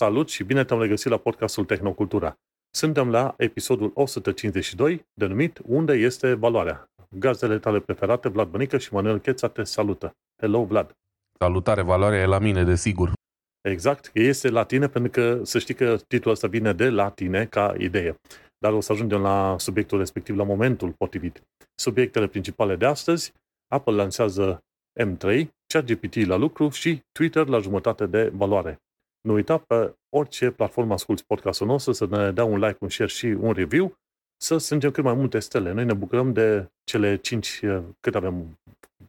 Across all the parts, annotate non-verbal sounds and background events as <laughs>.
Salut și bine te-am regăsit la podcastul Tehnocultura. Suntem la episodul 152, denumit Unde este valoarea? Gazdele tale preferate, Vlad Bănică și Manuel Cheța te salută. Hello, Vlad! Salutare, valoarea e la mine, desigur. Exact, este la tine pentru că să știi că titlul ăsta vine de la tine ca idee. Dar o să ajungem la subiectul respectiv la momentul potrivit. Subiectele principale de astăzi, Apple lansează M3, ChatGPT la lucru și Twitter la jumătate de valoare. Nu uita pe orice platformă asculti podcastul nostru să ne dea un like, un share și un review, să strângem cât mai multe stele. Noi ne bucurăm de cele 5, cât avem,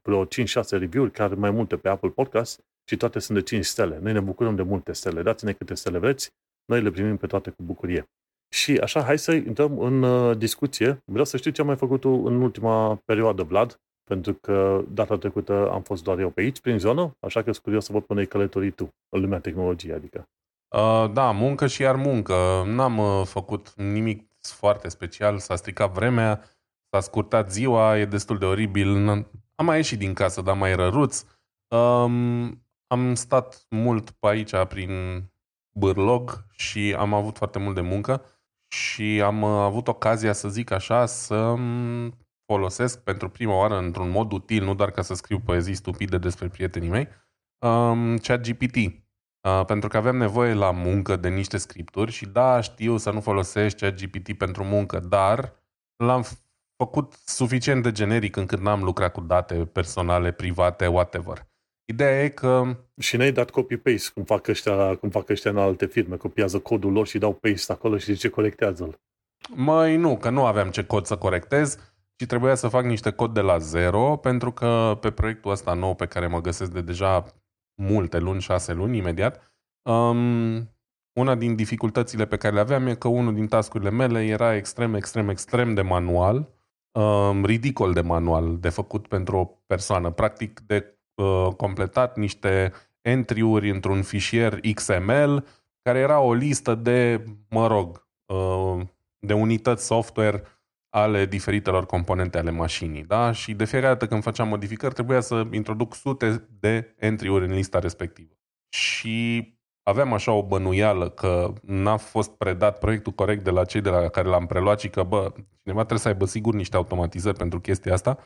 vreo 5-6 review-uri, care mai multe pe Apple Podcast și toate sunt de 5 stele. Noi ne bucurăm de multe stele. Dați-ne câte stele vreți, noi le primim pe toate cu bucurie. Și așa, hai să intrăm în uh, discuție. Vreau să știu ce am mai făcut tu în ultima perioadă, Vlad, pentru că data trecută am fost doar eu pe aici, prin zonă, așa că sunt curios să văd până ai călătorit tu, în lumea tehnologiei, adică. Uh, da, muncă și iar muncă. N-am uh, făcut nimic foarte special, s-a stricat vremea, s-a scurtat ziua, e destul de oribil. Am mai ieșit din casă, dar mai răruț. Um, am stat mult pe aici, prin Bârlog și am avut foarte mult de muncă și am uh, avut ocazia, să zic așa, să folosesc pentru prima oară într-un mod util, nu doar ca să scriu poezii stupide despre prietenii mei, um, ChatGPT. Uh, pentru că aveam nevoie la muncă de niște scripturi și da, știu să nu folosești ChatGPT pentru muncă, dar l-am făcut suficient de generic încât n-am lucrat cu date personale, private, whatever. Ideea e că... Și n-ai dat copy-paste, cum fac ăștia, cum fac ăștia în alte firme, copiază codul lor și dau paste acolo și zice corectează-l. Mai nu, că nu aveam ce cod să corectez și trebuia să fac niște cod de la zero, pentru că pe proiectul ăsta nou pe care mă găsesc de deja multe luni, șase luni imediat, um, una din dificultățile pe care le aveam e că unul din tascurile mele era extrem, extrem, extrem de manual, um, ridicol de manual, de făcut pentru o persoană. Practic de uh, completat niște entry-uri într-un fișier XML, care era o listă de, mă rog, uh, de unități software ale diferitelor componente ale mașinii. Da? Și de fiecare dată când făceam modificări, trebuia să introduc sute de entry-uri în lista respectivă. Și aveam așa o bănuială că n-a fost predat proiectul corect de la cei de la care l-am preluat și că, bă, cineva trebuie să aibă sigur niște automatizări pentru chestia asta,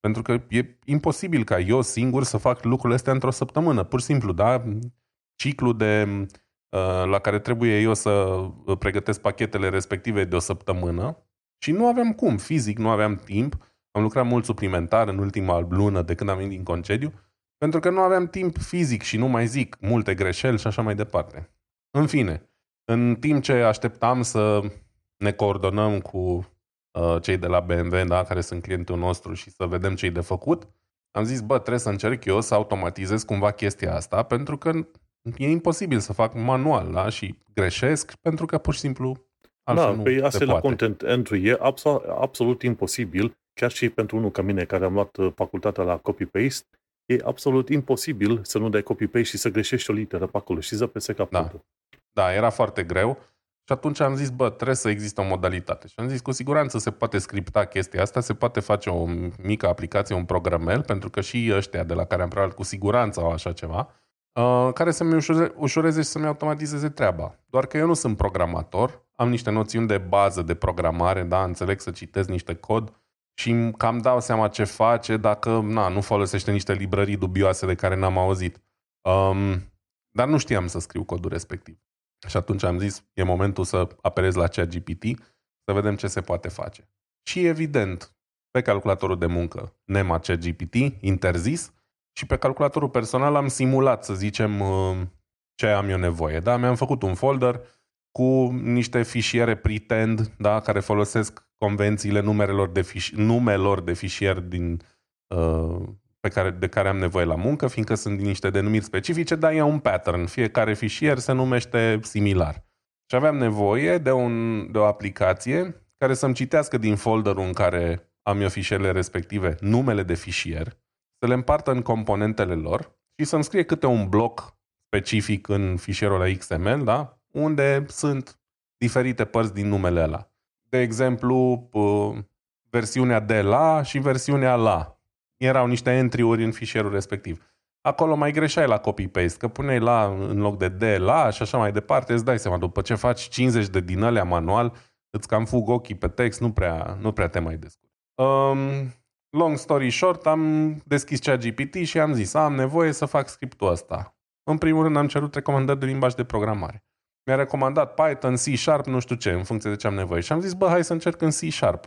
pentru că e imposibil ca eu singur să fac lucrurile astea într-o săptămână. Pur și simplu, da? Ciclu de, uh, la care trebuie eu să pregătesc pachetele respective de o săptămână și nu aveam cum, fizic nu aveam timp. Am lucrat mult suplimentar în ultima lună de când am venit din concediu, pentru că nu aveam timp fizic și nu mai zic multe greșeli și așa mai departe. În fine, în timp ce așteptam să ne coordonăm cu uh, cei de la BMW, da, care sunt clientul nostru și să vedem ce-i de făcut, am zis, bă, trebuie să încerc eu să automatizez cumva chestia asta, pentru că e imposibil să fac manual, da? Și greșesc pentru că pur și simplu da, pe păi asta la content entry e absolut, absolut imposibil, chiar și pentru unul ca mine care am luat uh, facultatea la copy-paste, e absolut imposibil să nu dai copy-paste și să greșești o literă pe acolo și să pese capătul. Da. da, era foarte greu. Și atunci am zis, bă, trebuie să există o modalitate. Și am zis, cu siguranță se poate scripta chestia asta, se poate face o mică aplicație, un programel, pentru că și ăștia de la care am preluat cu siguranță au așa ceva, uh, care să-mi ușureze și să-mi automatizeze treaba. Doar că eu nu sunt programator, am niște noțiuni de bază de programare, da, înțeleg să citesc niște cod și cam dau seama ce face dacă na, nu folosește niște librării dubioase de care n-am auzit. Um, dar nu știam să scriu codul respectiv. Și atunci am zis, e momentul să apelez la ChatGPT să vedem ce se poate face. Și evident, pe calculatorul de muncă NEMA ChatGPT, interzis, și pe calculatorul personal am simulat, să zicem, uh, ce am eu nevoie. Da? Mi-am făcut un folder cu niște fișiere pretend, da, care folosesc convențiile numerelor de, fiș- numelor de fișier din, uh, pe care, de care am nevoie la muncă, fiindcă sunt din niște denumiri specifice, dar e un pattern. Fiecare fișier se numește similar. Și aveam nevoie de, un, de o aplicație care să-mi citească din folderul în care am eu fișierele respective numele de fișier, să le împartă în componentele lor și să-mi scrie câte un bloc specific în fișierul la XML, da? Unde sunt diferite părți din numele ăla. De exemplu, versiunea de la și versiunea la. Erau niște entry-uri în fișierul respectiv. acolo mai greșeai la copy-paste, că puneai la în loc de D, la și așa mai departe, îți dai seama, după ce faci 50 de din alea manual, îți cam fug ochii pe text, nu prea, nu prea te mai descurci. Um, long story short, am deschis cea GPT și am zis, am nevoie să fac scriptul ăsta. În primul rând am cerut recomandări de limbaj de programare. Mi-a recomandat Python, C Sharp, nu știu ce, în funcție de ce am nevoie. Și am zis, bă, hai să încerc în C Sharp.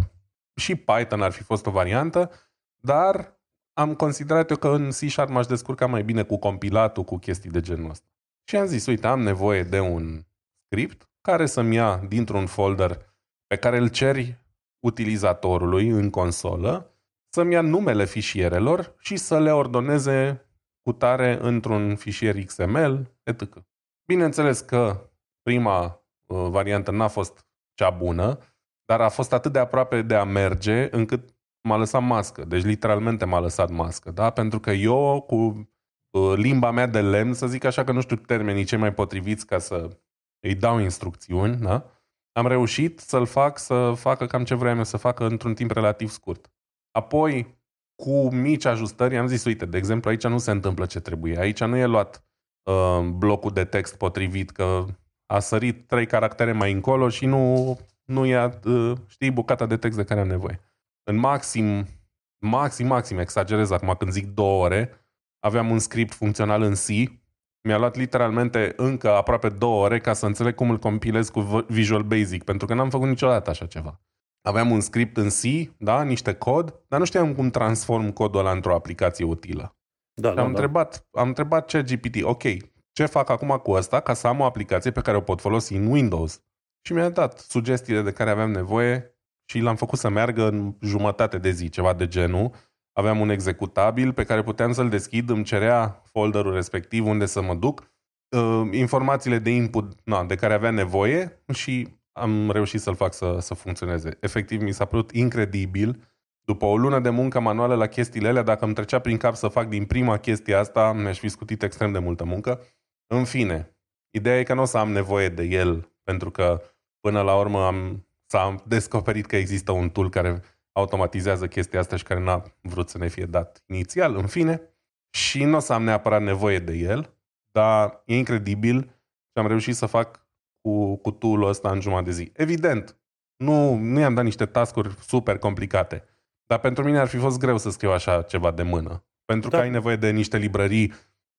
Și Python ar fi fost o variantă, dar am considerat eu că în C Sharp m-aș descurca mai bine cu compilatul, cu chestii de genul ăsta. Și am zis, uite, am nevoie de un script care să-mi ia dintr-un folder pe care îl ceri utilizatorului în consolă, să-mi ia numele fișierelor și să le ordoneze cu tare într-un fișier XML, etc. Bineînțeles că prima uh, variantă n-a fost cea bună, dar a fost atât de aproape de a merge încât m-a lăsat mască. Deci literalmente m-a lăsat mască, da? Pentru că eu cu uh, limba mea de lemn, să zic așa că nu știu termenii cei mai potriviți ca să îi dau instrucțiuni, da? Am reușit să-l fac să facă cam ce vreau eu să facă într-un timp relativ scurt. Apoi, cu mici ajustări, am zis, uite, de exemplu, aici nu se întâmplă ce trebuie. Aici nu e luat uh, blocul de text potrivit, că a sărit trei caractere mai încolo și nu, nu ia, uh, știi, bucata de text de care am nevoie. În maxim, maxim, maxim, exagerez acum când zic două ore, aveam un script funcțional în C, mi-a luat literalmente încă aproape două ore ca să înțeleg cum îl compilez cu Visual Basic, pentru că n-am făcut niciodată așa ceva. Aveam un script în C, da, niște cod, dar nu știam cum transform codul ăla într-o aplicație utilă. Da, da, am, da. Întrebat, am întrebat ce GPT, ok, ce fac acum cu asta ca să am o aplicație pe care o pot folosi în Windows? Și mi-a dat sugestiile de care aveam nevoie și l-am făcut să meargă în jumătate de zi, ceva de genul. Aveam un executabil pe care puteam să-l deschid, îmi cerea folderul respectiv unde să mă duc, uh, informațiile de input na, de care avea nevoie și am reușit să-l fac să, să funcționeze. Efectiv, mi s-a părut incredibil. După o lună de muncă manuală la chestiile alea, dacă îmi trecea prin cap să fac din prima chestie asta, mi-aș fi scutit extrem de multă muncă. În fine, ideea e că nu o să am nevoie de el, pentru că până la urmă am, s-a descoperit că există un tool care automatizează chestia asta și care n-a vrut să ne fie dat inițial, în fine. Și nu o să am neapărat nevoie de el, dar e incredibil și am reușit să fac cu, cu tool ăsta în jumătate de zi. Evident, nu, nu i-am dat niște tascuri super complicate, dar pentru mine ar fi fost greu să scriu așa ceva de mână. Pentru da. că ai nevoie de niște librării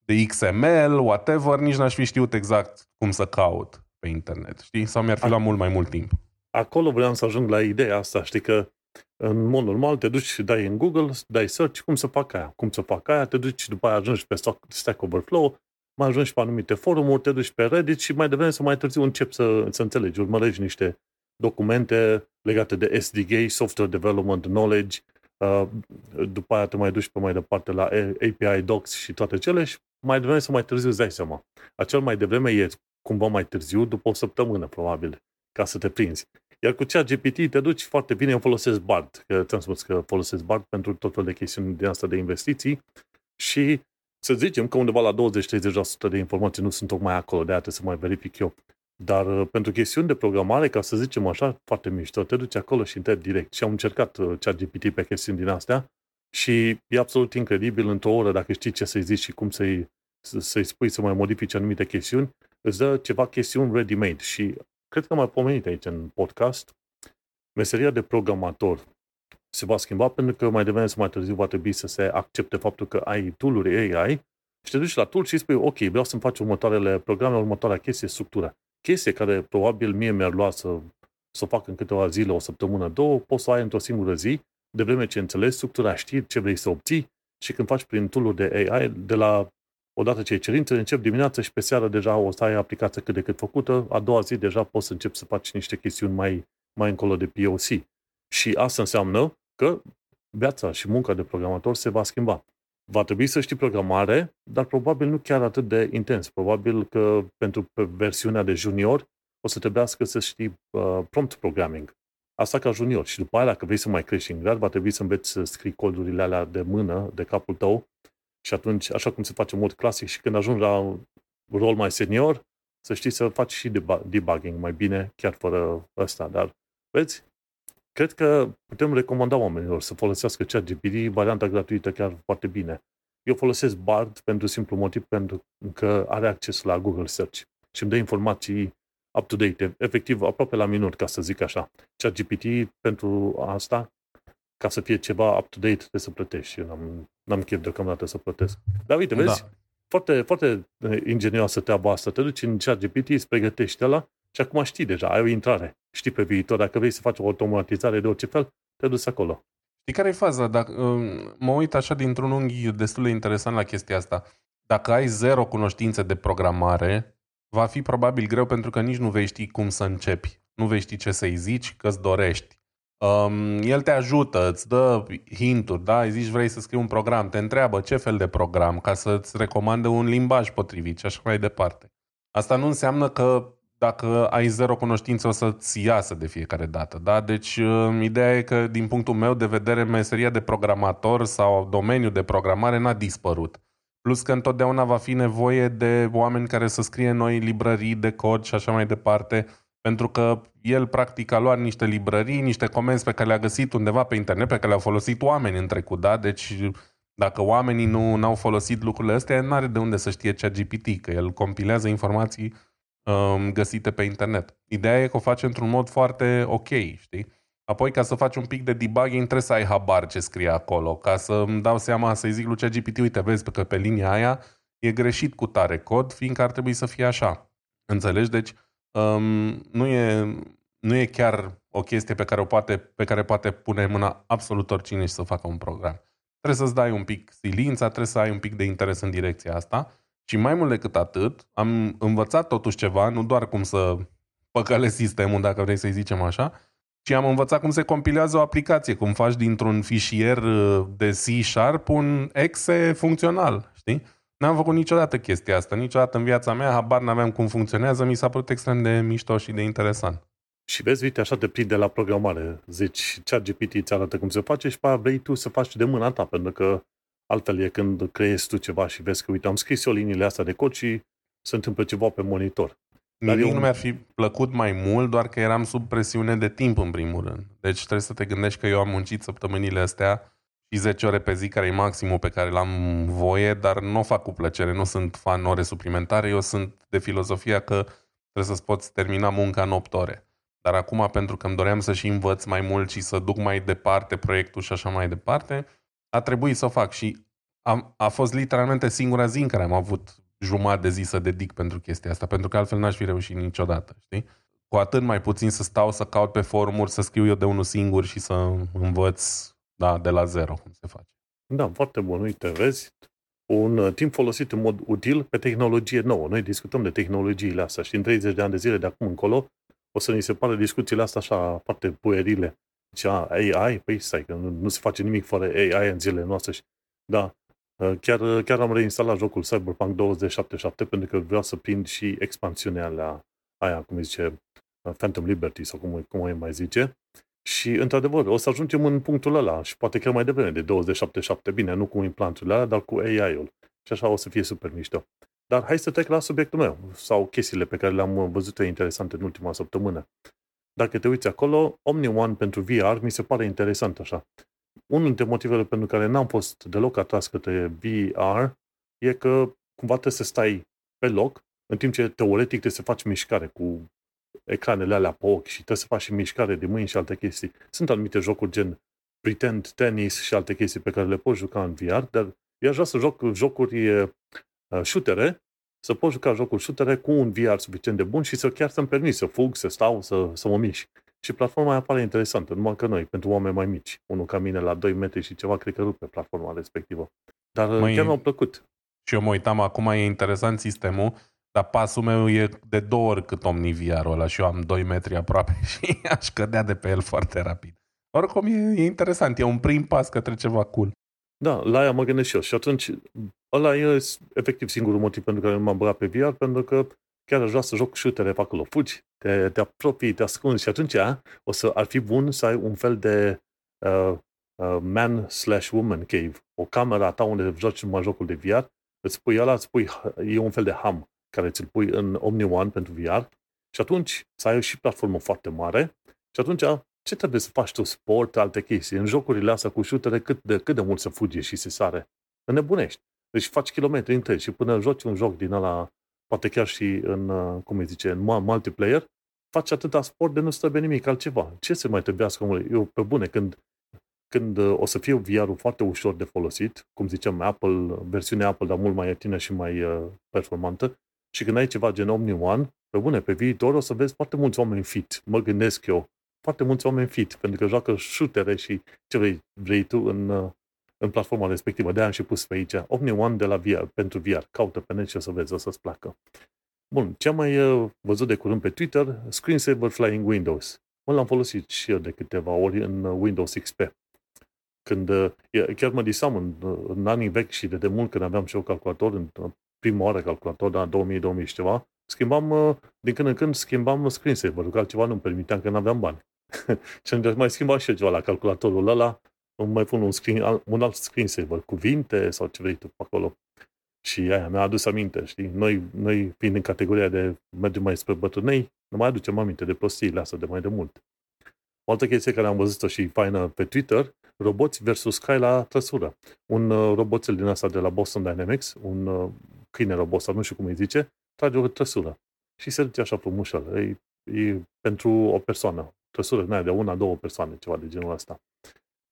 de XML, whatever, nici n-aș fi știut exact cum să caut pe internet, știi? Sau mi-ar fi luat mult mai mult timp. Acolo vreau să ajung la ideea asta, știi că în mod normal te duci și dai în Google, dai search cum să fac aia, cum să fac aia, te duci și după aia ajungi pe Stack Overflow, mai ajungi pe anumite forumuri, te duci pe Reddit și mai devreme să mai târziu începi să, să înțelegi, urmărești niște documente legate de SDK, Software Development Knowledge, uh, după aia te mai duci pe mai departe la API Docs și toate cele și mai devreme să mai târziu îți dai seama. Acel mai devreme e cumva mai târziu, după o săptămână probabil, ca să te prinzi. Iar cu cea GPT te duci foarte bine, eu folosesc BART, că ți-am spus că folosesc BART pentru tot felul de chestiuni din asta de investiții și să zicem că undeva la 20-30% de informații nu sunt tocmai acolo, de aia trebuie să mai verific eu. Dar uh, pentru chestiuni de programare, ca să zicem așa, foarte mișto, te duci acolo și intri direct. Și am încercat uh, chat GPT pe chestiuni din astea și e absolut incredibil într-o oră, dacă știi ce să-i zici și cum să-i, să-i spui să mai modifici anumite chestiuni, îți dă ceva chestiuni ready-made. Și cred că am mai pomenit aici în podcast, meseria de programator se va schimba pentru că mai devreme sau mai târziu va trebui să se accepte faptul că ai tool-uri AI și te duci la tool și spui, ok, vreau să-mi faci următoarele programe, următoarea chestie, structură. Chestie care probabil mie mi-ar lua să, să o fac în câteva zile, o săptămână, două, poți să o ai într-o singură zi, de vreme ce înțelegi structura, știi ce vrei să obții și când faci prin tool de AI, de la odată ce ai cerințe, încep dimineața și pe seară deja o să ai aplicația cât de cât făcută, a doua zi deja poți să începi să faci niște chestiuni mai, mai încolo de POC. Și asta înseamnă că viața și munca de programator se va schimba. Va trebui să știi programare, dar probabil nu chiar atât de intens. Probabil că pentru versiunea de junior o să trebuiască să știi uh, prompt programming. Asta ca junior. Și după aia, dacă vrei să mai crești în grad, va trebui să înveți să scrii codurile alea de mână, de capul tău. Și atunci, așa cum se face în mod clasic și când ajungi la rol mai senior, să știi să faci și debugging mai bine, chiar fără ăsta. Dar, vezi, cred că putem recomanda oamenilor să folosească ChatGPT, varianta gratuită chiar foarte bine. Eu folosesc Bard pentru simplu motiv pentru că are acces la Google Search și îmi dă informații up-to-date, efectiv aproape la minut, ca să zic așa. ChatGPT pentru asta, ca să fie ceva up-to-date, trebuie să plătești și n-am, n-am chef deocamdată să plătesc. Dar uite, vezi, da. foarte, foarte ingenioasă treaba asta. Te duci în ChatGPT, îți pregătești ăla și acum știi deja, ai o intrare. Știi pe viitor, dacă vrei să faci o automatizare de orice fel, te duci acolo. Știi care e faza? Dacă, um, mă uit așa dintr-un unghi destul de interesant la chestia asta. Dacă ai zero cunoștințe de programare, va fi probabil greu pentru că nici nu vei ști cum să începi. Nu vei ști ce să-i zici, că îți dorești. Um, el te ajută, îți dă hinturi, da? Îi zici vrei să scrii un program, te întreabă ce fel de program, ca să-ți recomande un limbaj potrivit și așa mai departe. Asta nu înseamnă că dacă ai zero cunoștință o să-ți iasă de fiecare dată. Da? Deci um, ideea e că din punctul meu de vedere meseria de programator sau domeniul de programare n-a dispărut. Plus că întotdeauna va fi nevoie de oameni care să scrie noi librării de cod și așa mai departe, pentru că el practic a luat niște librării, niște comenzi pe care le-a găsit undeva pe internet, pe care le-au folosit oameni în trecut, da? Deci dacă oamenii nu au folosit lucrurile astea, nu are de unde să știe cea GPT, că el compilează informații um, găsite pe internet. Ideea e că o face într-un mod foarte ok, știi? Apoi, ca să faci un pic de debugging, trebuie să ai habar ce scrie acolo, ca să îmi dau seama, să-i zic lui ChatGPT, uite, vezi că pe linia aia e greșit cu tare cod, fiindcă ar trebui să fie așa. Înțelegi? Deci, um, nu, e, nu e chiar o chestie pe care, o poate, pe care poate pune în mâna absolut oricine și să facă un program. Trebuie să-ți dai un pic silința, trebuie să ai un pic de interes în direcția asta și mai mult decât atât, am învățat totuși ceva, nu doar cum să păcăle sistemul, dacă vrei să-i zicem așa, ci am învățat cum se compilează o aplicație, cum faci dintr-un fișier uh, de C-Sharp un exe funcțional, știi? N-am făcut niciodată chestia asta, niciodată în viața mea, habar n-aveam cum funcționează, mi s-a părut extrem de mișto și de interesant. Și vezi, uite, așa te prinde la programare. Zici, chat GPT îți arată cum se face și pe aia vrei tu să faci de mâna ta, pentru că Altfel e când creezi tu ceva și vezi că, uite, am scris eu liniile astea de cod și se întâmplă ceva pe monitor. Dar Nimic eu... nu mi-ar fi plăcut mai mult, doar că eram sub presiune de timp, în primul rând. Deci trebuie să te gândești că eu am muncit săptămânile astea și 10 ore pe zi, care e maximul pe care l-am voie, dar nu o fac cu plăcere, nu sunt fan ore suplimentare, eu sunt de filozofia că trebuie să-ți poți termina munca în 8 ore. Dar acum, pentru că îmi doream să și învăț mai mult și să duc mai departe proiectul și așa mai departe, a trebuit să o fac și am, a fost literalmente singura zi în care am avut jumătate de zi să dedic pentru chestia asta, pentru că altfel n-aș fi reușit niciodată, știi? Cu atât mai puțin să stau să caut pe forumuri, să scriu eu de unul singur și să învăț da, de la zero cum se face. Da, foarte bun. Uite, vezi, un uh, timp folosit în mod util pe tehnologie nouă. Noi discutăm de tehnologiile astea și în 30 de ani de zile de acum încolo o să ni se pare discuțiile astea așa foarte puerile. Zicea AI, păi stai, că nu, nu se face nimic fără AI în zilele noastre. Da, uh, Chiar, chiar am reinstalat jocul Cyberpunk 2077 pentru că vreau să prind și expansiunea la aia, cum zice, uh, Phantom Liberty sau cum, cum o mai zice. Și, într-adevăr, o să ajungem în punctul ăla și poate chiar mai devreme de 2077. Bine, nu cu implanturile alea, dar cu AI-ul. Și așa o să fie super mișto. Dar hai să trec la subiectul meu sau chestiile pe care le-am văzut interesante în ultima săptămână. Dacă te uiți acolo, Omni One pentru VR mi se pare interesant așa. Unul dintre motivele pentru care n-am fost deloc atras către VR e că cumva trebuie să stai pe loc, în timp ce teoretic trebuie să faci mișcare cu ecranele alea pe ochi și trebuie să faci și mișcare de mâini și alte chestii. Sunt anumite jocuri gen Pretend Tennis și alte chestii pe care le poți juca în VR, dar eu aș vrea să joc jocuri uh, shootere să pot juca jocul shootere cu un VR suficient de bun și să chiar să-mi permit să fug, să stau, să, să mă mișc. Și platforma aia apare interesantă, numai că noi, pentru oameni mai mici. Unul ca mine la 2 metri și ceva, cred că rupe platforma respectivă. Dar Măi, chiar mi-au plăcut. Și eu mă uitam, acum e interesant sistemul, dar pasul meu e de două ori cât OmniVR-ul ăla și eu am 2 metri aproape <laughs> și aș cădea de pe el foarte rapid. Oricum e, e interesant, e un prim pas către ceva cool. Da, la aia mă gândesc și eu. Și atunci, ăla e efectiv singurul motiv pentru care nu m-am băgat pe VR, pentru că chiar aș vrea să joc shootere pe acolo. Fugi, te, te apropii, te ascunzi și atunci o să ar fi bun să ai un fel de uh, uh, man slash woman cave. O cameră a ta unde joci numai jocul de VR, îți pui ăla, îți pui, e un fel de ham care ți-l pui în Omni One pentru VR și atunci să ai și platformă foarte mare și atunci ce trebuie să faci tu? Sport, alte chestii. În jocurile astea cu shootere, cât de, cât de mult să fugi și se sare? Înnebunești. Deci faci kilometri întregi și până joci un joc din ăla, poate chiar și în, uh, cum îi zice, în multiplayer, faci atâta sport de nu stă pe nimic altceva. Ce se mai trebuiască, omule? Eu, pe bune, când, când uh, o să fie VR-ul foarte ușor de folosit, cum ziceam, Apple, versiunea Apple, dar mult mai ieftină și mai uh, performantă, și când ai ceva gen Omni One, pe bune, pe viitor o să vezi foarte mulți oameni fit. Mă gândesc eu, foarte mulți oameni fit, pentru că joacă shootere și ce vrei, vrei tu în, uh, în platforma respectivă. De-aia am și pus pe aici Omni One de la VR, pentru VR. Caută pe net și o să vezi, o să-ți placă. Bun, ce am mai uh, văzut de curând pe Twitter, Screensaver Flying Windows. Mă l-am folosit și eu de câteva ori în uh, Windows XP. Când, chiar mă disam în, în anii vechi și de demult când aveam și eu calculator, în prima oară calculator, da, 2000-2000 și ceva, schimbam, din când în când schimbam screensaver-ul, că altceva nu-mi permiteam că nu aveam bani. <laughs> și am mai schimbat și eu ceva la calculatorul ăla, îmi mai pun un, screen, un alt screensaver, cuvinte sau ce vrei tu pe acolo. Și aia mi-a adus aminte, știi? Noi, noi fiind în categoria de mergem mai spre bătrânei, nu mai aducem aminte de prostiile astea de mai de mult. O altă chestie care am văzut-o și faină pe Twitter, roboți versus cai la trăsură. Un uh, roboțel din asta de la Boston Dynamics, un uh, câine robot sau nu știu cum îi zice, trage o trăsură. Și se duce așa frumos. E, e pentru o persoană trăsură din de una, două persoane, ceva de genul ăsta.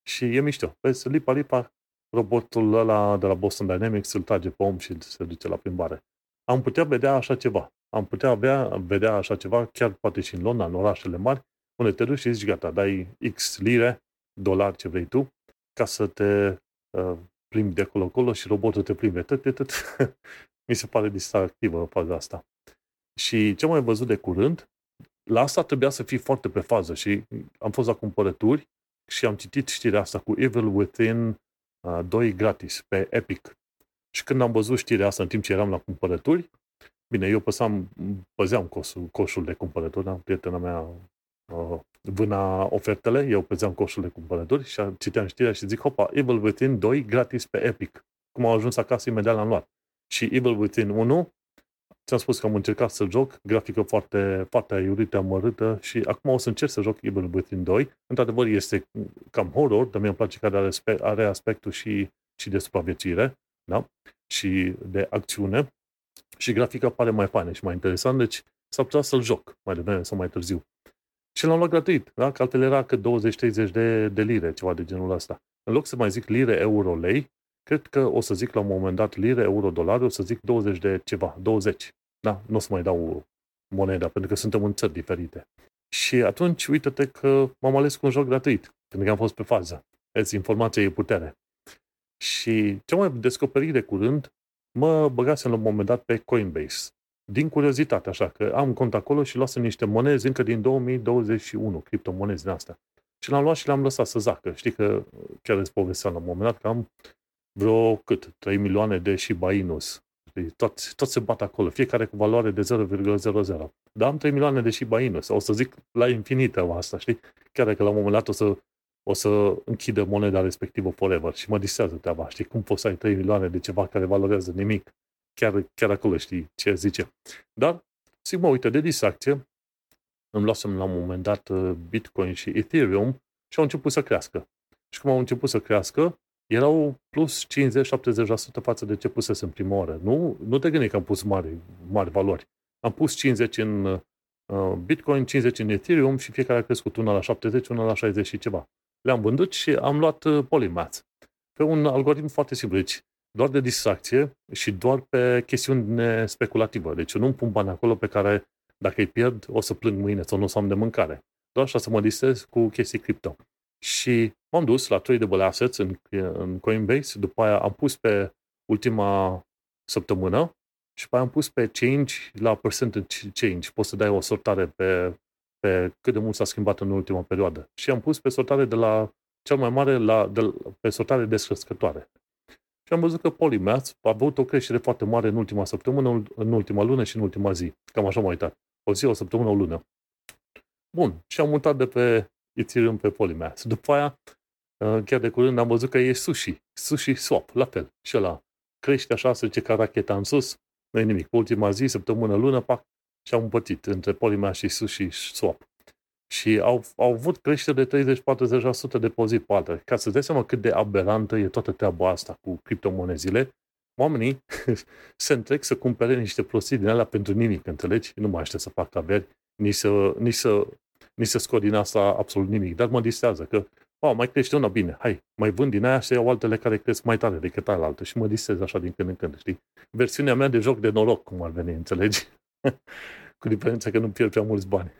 Și e mișto. Vezi, lipa, lipa, robotul ăla de la Boston Dynamics îl trage pe om și se duce la plimbare. Am putea vedea așa ceva. Am putea avea, vedea așa ceva, chiar poate și în Londra, în orașele mari, unde te duci și zici, gata, dai X lire, dolari, ce vrei tu, ca să te uh, plimbi de acolo-acolo și robotul te plimbe. Tăt, tăt, tăt. <laughs> Mi se pare distractivă faza asta. Și ce am mai văzut de curând, la asta trebuia să fii foarte pe fază și am fost la cumpărături și am citit știrea asta cu Evil Within uh, 2 gratis pe Epic. Și când am văzut știrea asta în timp ce eram la cumpărături, bine, eu păsam, păzeam coșul, coșul de cumpărături, da? prietena mea uh, vâna ofertele, eu păzeam coșul de cumpărături și citeam știrea și zic, hopa, Evil Within 2 gratis pe Epic. Cum au ajuns acasă, imediat l-am luat. Și Evil Within 1 Ți-am spus că am încercat să joc, grafică foarte, foarte aiurită, amărâtă și acum o să încerc să joc Evil Within 2. Într-adevăr, este cam horror, dar mi-e place că are, aspect, are aspectul și, și de supraviețuire, da? Și de acțiune. Și grafica pare mai faină și mai interesant, deci s-ar putea să-l joc mai devreme sau mai târziu. Și l-am luat gratuit, da? Că altfel era că 20-30 de, de lire, ceva de genul ăsta. În loc să mai zic lire, euro, lei, cred că o să zic la un moment dat lire, euro, dolari, o să zic 20 de ceva, 20. Da, nu o să mai dau moneda, pentru că suntem în țări diferite. Și atunci, uite-te că m-am ales cu un joc gratuit, pentru că am fost pe fază. Vezi, informația e putere. Și ce mai descoperit de curând, mă băgasem la un moment dat pe Coinbase. Din curiozitate, așa, că am cont acolo și luasem niște monezi încă din 2021, criptomonezi din astea. Și l-am luat și le-am lăsat să zacă. Știi că chiar îți povesteam la un moment dat că am vreo cât? 3 milioane de Shiba Inus. Toți, toți se bat acolo, fiecare cu valoare de 0,00. Dar am 3 milioane de Shiba Inus. O să zic la infinită asta, știi? Chiar dacă la un moment dat o să, o să închidă moneda respectivă forever și mă distrează treaba, știi? Cum poți să ai 3 milioane de ceva care valorează nimic? Chiar, chiar acolo știi ce zice. Dar, zic, mă, uite, de distracție, îmi luasem la un moment dat uh, Bitcoin și Ethereum și au început să crească. Și cum au început să crească, erau plus 50-70% față de ce pusese în prima oră. Nu, nu te gândi că am pus mari, mari valori. Am pus 50 în uh, Bitcoin, 50 în Ethereum și fiecare a crescut una la 70, una la 60 și ceva. Le-am vândut și am luat uh, Polymath. Pe un algoritm foarte simplu. Deci, doar de distracție și doar pe chestiuni speculativă. Deci eu nu pun bani acolo pe care, dacă îi pierd, o să plâng mâine sau nu o să am de mâncare. Doar așa să mă distrez cu chestii cripto. Și m-am dus la Tradable Assets în, în Coinbase, după aia am pus pe ultima săptămână și pe aia am pus pe change la percentage change. Poți să dai o sortare pe, pe cât de mult s-a schimbat în ultima perioadă. Și am pus pe sortare de la cel mai mare la, de, pe sortare descrescătoare. Și am văzut că Polymath a avut o creștere foarte mare în ultima săptămână, în ultima lună și în ultima zi. Cam așa m-am uitat. O zi, o săptămână, o lună. Bun. Și am mutat de pe Ethereum pe Polymath. După aia, uh, chiar de curând am văzut că e Sushi. Sushi Swap, la fel. Și ăla crește așa, se zice ca racheta în sus, nu e nimic. Pe ultima zi, săptămână, lună, pac, și au împătit între Polymath și Sushi Swap. Și au, au avut creștere de 30-40% de zi pe altă. Ca să dai seama cât de aberantă e toată treaba asta cu criptomonezile, oamenii <laughs> se întrec să cumpere niște prostii din alea pentru nimic, înțelegi? Nu mai aștept să fac averi, nici să, nici să, nici să scot din asta absolut nimic. Dar mă distrează că, oh, mai crește una, bine, hai, mai vând din aia și iau altele care cresc mai tare decât alaltă și mă distrez așa din când în când, știi? Versiunea mea de joc de noroc, cum ar veni, înțelegi? <laughs> Cu diferența că nu pierd prea mulți bani.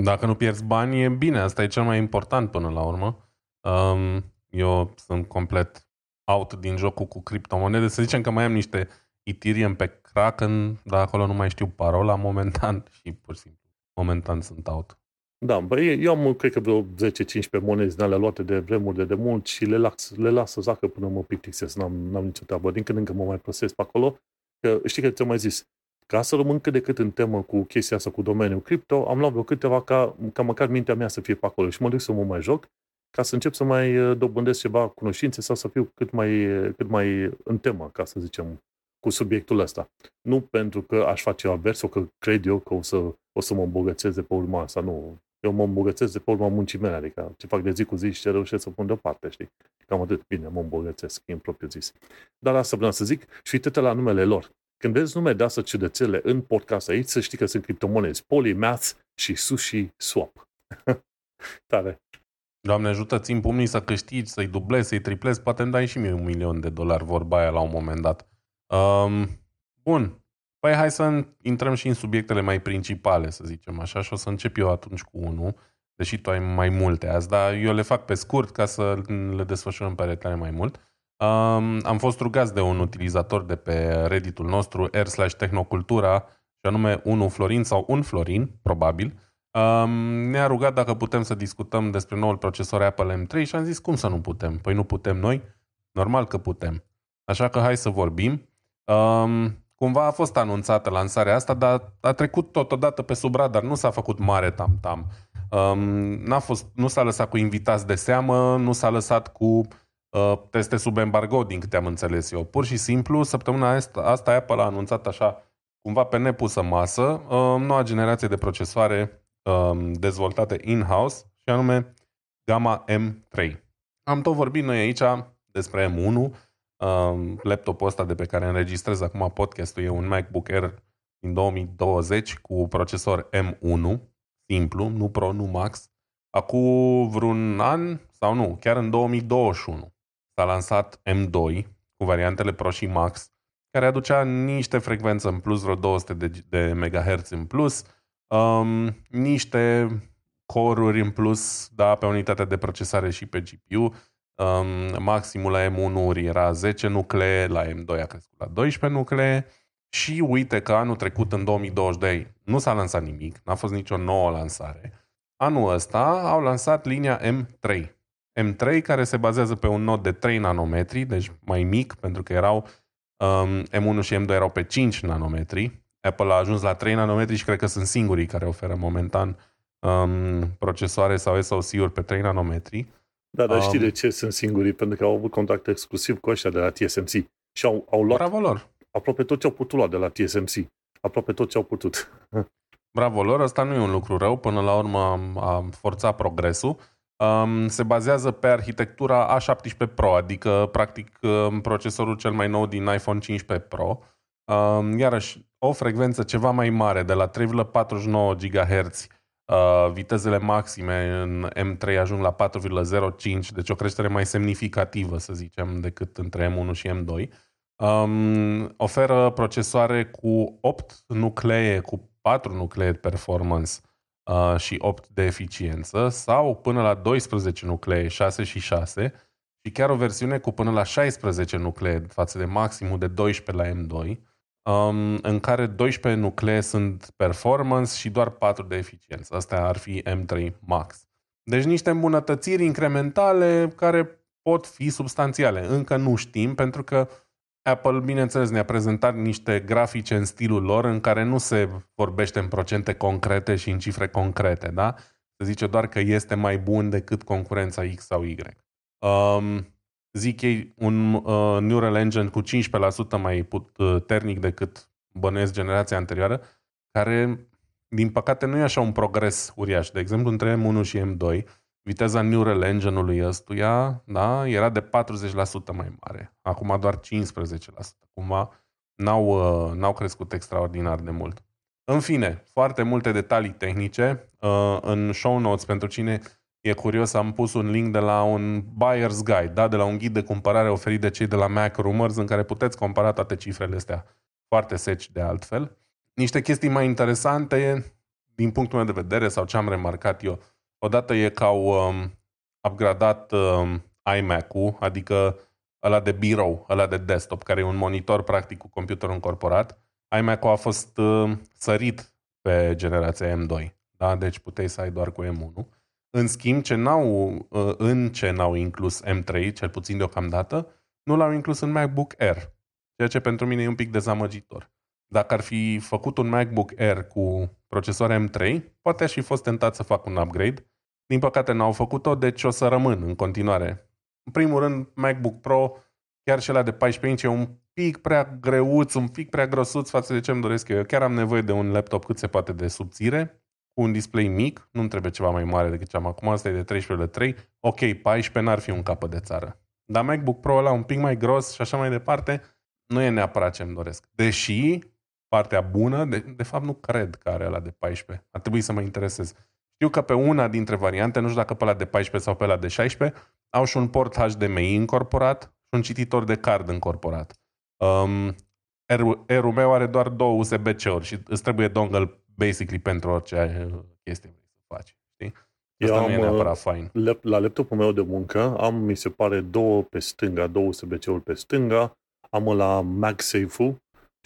Dacă nu pierzi bani, e bine. Asta e cel mai important până la urmă. Um, eu sunt complet out din jocul cu criptomonede. Să zicem că mai am niște Ethereum pe Kraken, dar acolo nu mai știu parola momentan <laughs> și pur și simplu momentan sunt out. Da, băi, eu am, cred că vreo 10-15 monezi din alea luate de vremuri de demult și le las, le las să zacă până mă plictisesc, n-am, n-am nicio treabă. Din când în când mă mai păsesc pe acolo, că știi că ți-am mai zis, ca să rămân cât de cât în temă cu chestia asta, cu domeniul cripto, am luat vreo câteva ca, ca măcar mintea mea să fie pe acolo și mă duc să mă mai joc ca să încep să mai uh, dobândesc ceva cunoștințe sau să fiu cât mai, cât mai în temă, ca să zicem, cu subiectul ăsta. Nu pentru că aș face avers sau că cred eu că o să, o să mă îmbogățesc de pe urma asta, nu. Eu mă îmbogățesc de pe urma muncii mele, adică ce fac de zi cu zi și ce reușesc să pun deoparte, știi? Cam atât. Bine, mă îmbogățesc, în propriu zis. Dar asta vreau să zic și uite la numele lor. Când vezi nume de asta ciudățele în podcast aici, să știi că sunt criptomonezi. Polymath și Sushi Swap. <laughs> Tare. Doamne ajută, țin pumnii să câștigi, să-i dublezi, să-i triplezi, poate îmi dai și mie un milion de dolari, vorba aia la un moment dat. Um, bun. Păi hai să intrăm și în subiectele mai principale, să zicem așa, și o să încep eu atunci cu unul, deși tu ai mai multe azi, dar eu le fac pe scurt ca să le desfășurăm pe rețele mai mult. Um, am fost rugați de un utilizator de pe Redditul nostru, r slash tehnocultura, și anume 1 Florin sau un Florin, probabil, um, ne-a rugat dacă putem să discutăm despre noul procesor Apple M3 și am zis cum să nu putem? Păi nu putem noi? Normal că putem. Așa că hai să vorbim. Um, cumva a fost anunțată lansarea asta, dar a trecut totodată pe sub radar, nu s-a făcut mare tam-tam. Um, n-a fost, nu s-a lăsat cu invitați de seamă, nu s-a lăsat cu uh, teste sub embargo, din câte am înțeles eu. Pur și simplu, săptămâna asta, asta Apple a anunțat așa, cumva pe nepusă masă, uh, noua generație de procesoare uh, dezvoltate in-house, și anume Gamma M3. Am tot vorbit noi aici despre M1, Um, laptopul ăsta de pe care înregistrez acum podcastul e un MacBook Air din 2020 cu procesor M1, simplu, nu Pro, nu Max. Acum vreun an, sau nu, chiar în 2021, s-a lansat M2 cu variantele Pro și Max, care aducea niște frecvență în plus, vreo 200 de, de MHz în plus, um, niște coruri în plus, da, pe unitatea de procesare și pe GPU, Um, maximul la M1 era 10 nuclee, la M2 a crescut la 12 nuclee și uite că anul trecut, în 2022, nu s-a lansat nimic, n-a fost nicio nouă lansare. Anul ăsta au lansat linia M3. M3 care se bazează pe un nod de 3 nanometri, deci mai mic, pentru că erau um, M1 și M2 erau pe 5 nanometri. Apple a ajuns la 3 nanometri și cred că sunt singurii care oferă momentan um, procesoare sau SoC-uri pe 3 nanometri. Da, dar um, știi de ce sunt singurii? Pentru că au avut contact exclusiv cu ăștia de la TSMC. Și au, au luat Bravo lor. aproape tot ce au putut lua de la TSMC. Aproape tot ce au putut. <laughs> Bravo lor, asta nu e un lucru rău, până la urmă a forțat progresul. Um, se bazează pe arhitectura A17 Pro, adică practic um, procesorul cel mai nou din iPhone 15 Pro. Um, iarăși, o frecvență ceva mai mare, de la 3,49 GHz Uh, vitezele maxime în M3 ajung la 4,05, deci o creștere mai semnificativă, să zicem, decât între M1 și M2. Um, oferă procesoare cu 8 nuclee, cu 4 nuclee de performance uh, și 8 de eficiență sau până la 12 nuclee, 6 și 6 și chiar o versiune cu până la 16 nuclee față de maximul de 12 la M2 um, în care 12 nuclee sunt performance și doar 4 de eficiență. Astea ar fi M3 Max. Deci niște îmbunătățiri incrementale care pot fi substanțiale. Încă nu știm, pentru că Apple, bineînțeles, ne-a prezentat niște grafice în stilul lor în care nu se vorbește în procente concrete și în cifre concrete, da? Se zice doar că este mai bun decât concurența X sau Y. Um, zic ei, un uh, neural engine cu 15% mai puternic decât bănuiesc generația anterioară, care, din păcate, nu e așa un progres uriaș. De exemplu, între M1 și M2, viteza Neural Engine-ului ăstuia da, era de 40% mai mare. Acum doar 15%. Acum n-au, uh, n-au crescut extraordinar de mult. În fine, foarte multe detalii tehnice. Uh, în show notes, pentru cine e curios, am pus un link de la un buyer's guide, da? de la un ghid de cumpărare oferit de cei de la Mac Rumors, în care puteți compara toate cifrele astea foarte seci de altfel. Niște chestii mai interesante, din punctul meu de vedere, sau ce am remarcat eu, odată e că au um, upgradat um, iMac-ul, adică ăla de birou, ăla de desktop, care e un monitor practic cu computerul încorporat. iMac-ul a fost uh, sărit pe generația M2, da? deci puteai să ai doar cu M1. În schimb, ce n-au, uh, în ce n-au inclus M3, cel puțin deocamdată, nu l-au inclus în MacBook Air, ceea ce pentru mine e un pic dezamăgitor. Dacă ar fi făcut un MacBook Air cu procesor M3, poate aș fi fost tentat să fac un upgrade. Din păcate n-au făcut-o, deci o să rămân în continuare. În primul rând, MacBook Pro, chiar și la de 14 inch, e un pic prea greuț, un pic prea grosuț față de ce îmi doresc eu. Eu chiar am nevoie de un laptop cât se poate de subțire, cu un display mic, nu-mi trebuie ceva mai mare decât ce am acum, asta e de 13 3. Ok, 14 n-ar fi un capăt de țară. Dar MacBook Pro ăla un pic mai gros și așa mai departe, nu e neapărat ce îmi doresc. Deși, partea bună, de, de fapt nu cred că are ăla de 14. Ar trebui să mă interesez. Știu că pe una dintre variante, nu știu dacă pe ăla de 14 sau pe ăla de 16, au și un port HDMI incorporat și un cititor de card incorporat. Um, Air-ul meu are doar două USB-C-uri și îți trebuie dongle basically pentru orice uh, chestie vrei să faci. Știi? Asta Eu nu e am, neapărat fain. La laptopul meu de muncă am, mi se pare, două pe stânga, două USB-C-uri pe stânga, am la MagSafe-ul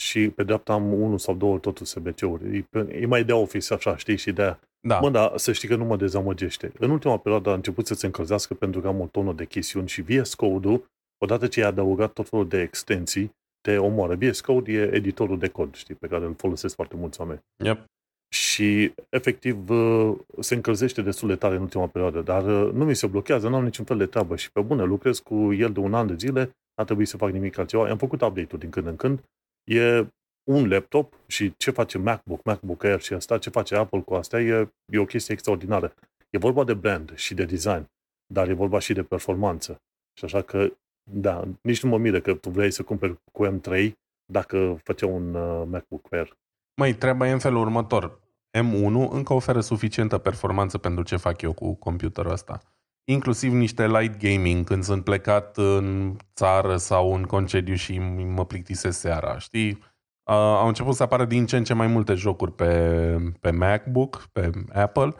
și pe dreapta am unul sau două tot USB-C-uri. E, e mai de Office așa, știi, și de aia. Da. Mă, dar să știi că nu mă dezamăgește. În ultima perioadă a început să se încălzească pentru că am o tonă de chestiuni și VS Code-ul, odată ce i-a adăugat tot felul de extensii, te omoară. VS Code e editorul de cod, știi, pe care îl folosesc foarte mulți oameni. Yep. Și, efectiv, uh, se încălzește destul de tare în ultima perioadă, dar uh, nu mi se blochează, nu am niciun fel de treabă și pe bune, lucrez cu el de un an de zile, n-a trebuit să fac nimic altceva. Am făcut update-uri din când în când. E un laptop și ce face MacBook, MacBook Air și asta, ce face Apple cu asta, e, e o chestie extraordinară. E vorba de brand și de design, dar e vorba și de performanță. Și așa că, da, nici nu mă mire că tu vrei să cumperi cu M3 dacă făcea un uh, MacBook Air. Măi, treaba e în felul următor. M1 încă oferă suficientă performanță pentru ce fac eu cu computerul ăsta. Inclusiv niște light gaming când sunt plecat în țară sau în concediu și mă plictisesc seara, știi? Uh, au început să apară din ce în ce mai multe jocuri pe, pe MacBook, pe Apple,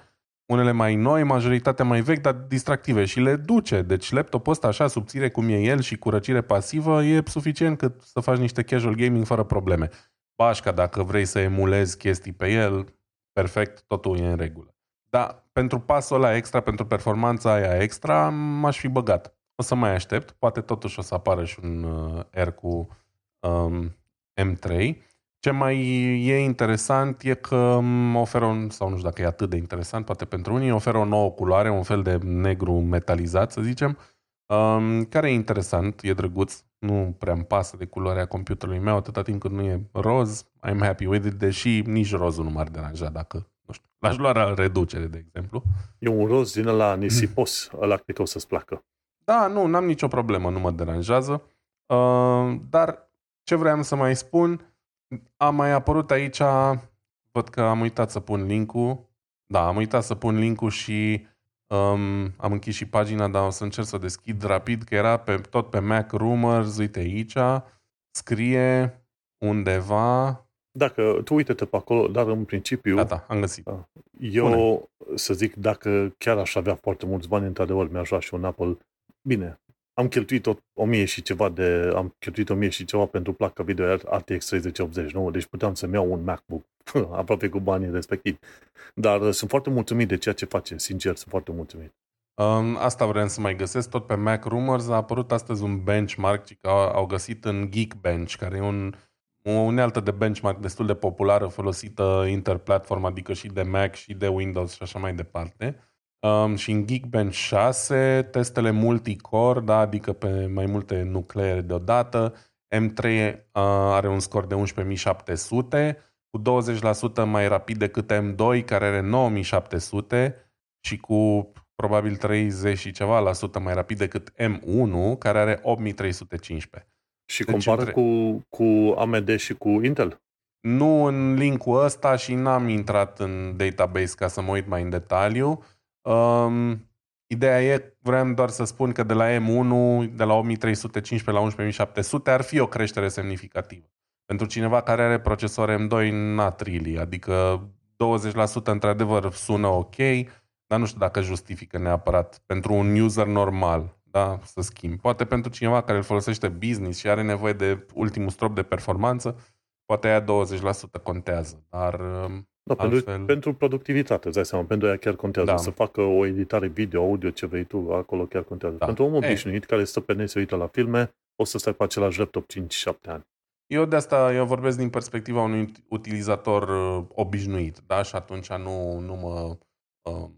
unele mai noi, majoritatea mai vechi, dar distractive și le duce. Deci laptopul ăsta așa subțire cum e el și cu răcire pasivă e suficient cât să faci niște casual gaming fără probleme. Bașca, dacă vrei să emulezi chestii pe el, perfect, totul e în regulă. Dar pentru pasul ăla extra, pentru performanța aia extra, m-aș fi băgat. O să mai aștept, poate totuși o să apară și un uh, R cu um, M3. Ce mai e interesant e că oferă, un, sau nu știu dacă e atât de interesant, poate pentru unii, oferă o nouă culoare, un fel de negru metalizat, să zicem, um, care e interesant, e drăguț, nu prea îmi pasă de culoarea computerului meu, atâta timp cât nu e roz, I'm happy with it, deși nici rozul nu m-ar deranja dacă, nu știu, l-aș lua la reducere, de exemplu. E un roz din ăla nisipos, ăla cred că o să-ți placă. Da, nu, n-am nicio problemă, nu mă deranjează, uh, dar ce vreau să mai spun, a mai apărut aici, văd că am uitat să pun linkul, da, am uitat să pun linkul și um, am închis și pagina, dar o să încerc să o deschid rapid, că era pe, tot pe Mac Rumors, uite aici, scrie undeva... Dacă tu uite-te pe acolo, dar în principiu... Gata, am găsit. Da. Eu, Bune. să zic, dacă chiar aș avea foarte mulți bani, într-adevăr, mi-aș lua și un Apple. Bine, am cheltuit o, o mie și ceva de, am cheltuit o mie și ceva pentru placa video RTX 3080, nu? Deci puteam să-mi iau un MacBook <laughs> aproape cu banii respectivi. Dar uh, sunt foarte mulțumit de ceea ce face, sincer, sunt foarte mulțumit. Um, asta vreau să mai găsesc, tot pe Mac Rumors a apărut astăzi un benchmark, că au, au găsit în Geekbench, care e un, o unealtă de benchmark destul de populară, folosită interplatform, adică și de Mac și de Windows și așa mai departe. Um, și în Geekbench 6, testele multicore, da, adică pe mai multe nucleere deodată. M3 uh, are un scor de 11.700, cu 20% mai rapid decât M2, care are 9.700 și cu probabil 30 și ceva la sută mai rapid decât M1, care are 8315. Și deci compară între... cu, cu AMD și cu Intel? Nu în linkul ăsta și n-am intrat în database ca să mă uit mai în detaliu. Um, ideea e, vreau doar să spun că de la M1, de la 8315 la 11700 ar fi o creștere semnificativă. Pentru cineva care are procesor M2 not really, adică 20% într-adevăr sună ok, dar nu știu dacă justifică neapărat pentru un user normal da, să schimbi. Poate pentru cineva care îl folosește business și are nevoie de ultimul strop de performanță, poate aia 20% contează, dar um, da, altfel... pentru, pentru productivitate, îți dai seama, pentru aia chiar contează. Da. Să facă o editare video, audio, ce vrei tu, acolo chiar contează. Da. Pentru omul obișnuit care stă pe net, se uită la filme, o să stai pe același laptop 5-7 ani. Eu de asta eu vorbesc din perspectiva unui utilizator uh, obișnuit, da? Și atunci nu, nu mă uh,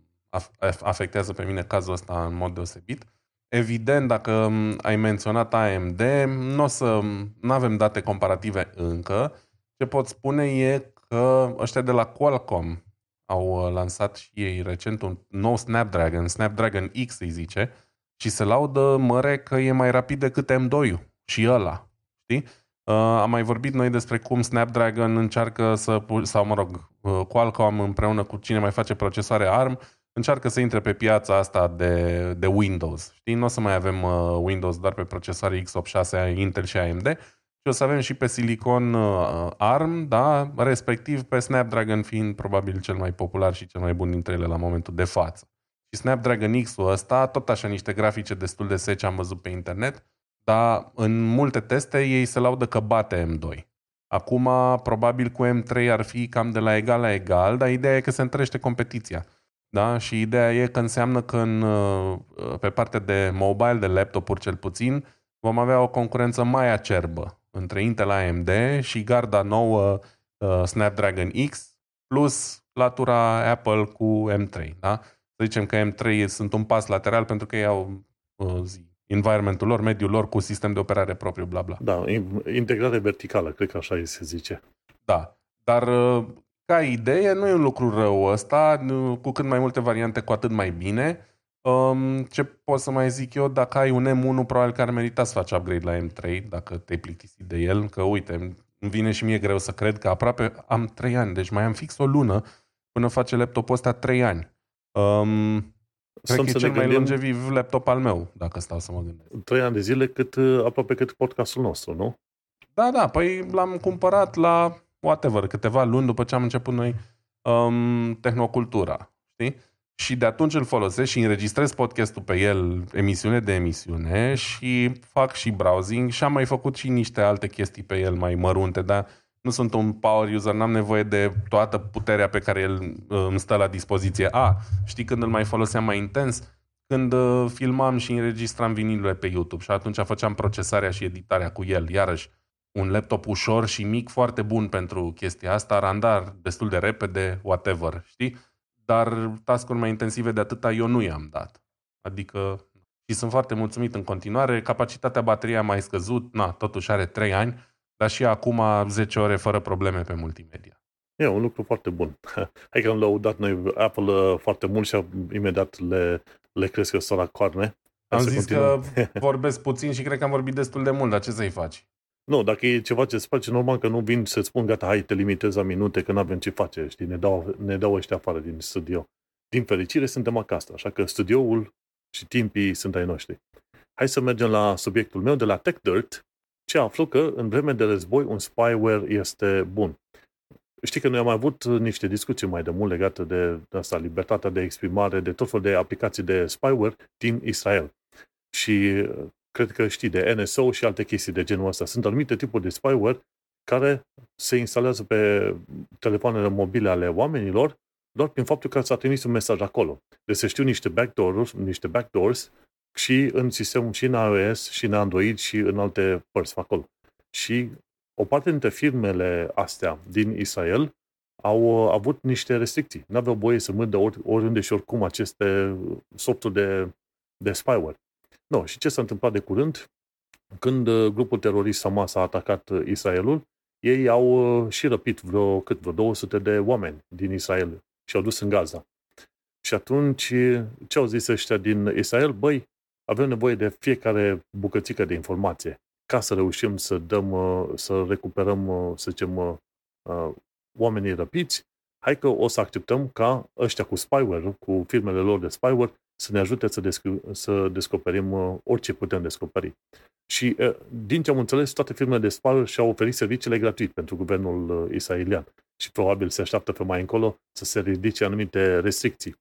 afectează pe mine cazul ăsta în mod deosebit. Evident, dacă um, ai menționat AMD, nu o să nu avem date comparative încă. Ce pot spune e că ăștia de la Qualcomm au uh, lansat și ei recent un nou Snapdragon, Snapdragon X îi zice, și se laudă măre că e mai rapid decât M2 și ăla. Știi? Uh, am mai vorbit noi despre cum Snapdragon încearcă să, sau mă rog, uh, Qualcomm împreună cu cine mai face procesoare ARM, încearcă să intre pe piața asta de, de Windows. Știi, nu o să mai avem uh, Windows doar pe procesoare x86, Intel și AMD, și o să avem și pe silicon uh, ARM, da, respectiv pe Snapdragon fiind probabil cel mai popular și cel mai bun dintre ele la momentul de față. Și Snapdragon X-ul ăsta, tot așa niște grafice destul de seci am văzut pe internet, dar în multe teste ei se laudă că bate M2. Acum, probabil cu M3 ar fi cam de la egal la egal, dar ideea e că se întrește competiția. Da? Și ideea e că înseamnă că în, uh, pe partea de mobile, de laptopuri cel puțin, vom avea o concurență mai acerbă între Intel AMD și garda nouă uh, Snapdragon X plus latura Apple cu M3. Da? Să zicem că M3 sunt un pas lateral pentru că ei au uh, zi, environmentul lor, mediul lor cu sistem de operare propriu, bla bla. Da, integrare verticală, cred că așa se zice. Da, dar uh, ca idee nu e un lucru rău ăsta, cu cât mai multe variante, cu atât mai bine. Um, ce pot să mai zic eu, dacă ai un M1, probabil că ar merita să faci upgrade la M3, dacă te-ai plictisit de el, că uite, îmi vine și mie greu să cred că aproape am 3 ani, deci mai am fix o lună până face laptopul ăsta 3 ani. Um, Cred că e cel mai longeviv laptop al meu, dacă stau să mă gândesc. Trei ani de zile, cât, uh, aproape cât podcastul nostru, nu? Da, da, păi l-am cumpărat la whatever, câteva luni după ce am început noi um, Tehnocultura, știi? Și de atunci îl folosesc și înregistrez podcastul pe el, emisiune de emisiune și fac și browsing și am mai făcut și niște alte chestii pe el mai mărunte, dar nu sunt un power user, n-am nevoie de toată puterea pe care el uh, îmi stă la dispoziție. A, știi când îl mai foloseam mai intens? Când uh, filmam și înregistram vinilurile pe YouTube și atunci făceam procesarea și editarea cu el. Iarăși, un laptop ușor și mic, foarte bun pentru chestia asta, randar destul de repede, whatever, știi? Dar task mai intensive de atâta eu nu i-am dat. Adică, și sunt foarte mulțumit în continuare, capacitatea bateriei a mai scăzut, na, totuși are 3 ani, dar și acum 10 ore fără probleme pe multimedia. E un lucru foarte bun. <laughs> Hai că am lăudat noi Apple uh, foarte mult și imediat le, le cresc eu la coarne. Am zis continuăm. că <laughs> vorbesc puțin și cred că am vorbit destul de mult, dar ce să-i faci? Nu, dacă e ceva ce se face, normal că nu vin să spun, gata, hai, te limitez la minute, că nu avem ce face, știi, ne dau, ne dau ăștia afară din studio. Din fericire suntem acasă, așa că studioul și timpii sunt ai noștri. Hai să mergem la subiectul meu de la TechDirt, ce aflu că în vreme de război un spyware este bun. Știi că noi am avut niște discuții mai de mult legate de asta, libertatea de exprimare, de tot felul de aplicații de spyware din Israel. Și cred că știi de NSO și alte chestii de genul ăsta. Sunt anumite tipuri de spyware care se instalează pe telefoanele mobile ale oamenilor doar prin faptul că s-a trimis un mesaj acolo. Deci se știu niște backdoors, niște backdoors și în sistemul și în iOS și în Android și în alte părți acolo. Și o parte dintre firmele astea din Israel au avut niște restricții. Nu aveau voie să mândă ori, oriunde și oricum aceste softuri de, de spyware. No, și ce s-a întâmplat de curând? Când uh, grupul terorist Hamas a atacat uh, Israelul, ei au uh, și răpit vreo, cât, vreo 200 de oameni din Israel și au dus în Gaza. Și atunci, ce au zis ăștia din Israel? Băi, avem nevoie de fiecare bucățică de informație ca să reușim să dăm, uh, să recuperăm, uh, să zicem, uh, oamenii răpiți, hai că o să acceptăm ca ăștia cu spyware, cu firmele lor de spyware, să ne ajute să, desc- să descoperim orice putem descoperi. Și din ce am înțeles, toate firmele de spyware și-au oferit serviciile gratuit pentru guvernul israelian. Și probabil se așteaptă pe mai încolo să se ridice anumite restricții.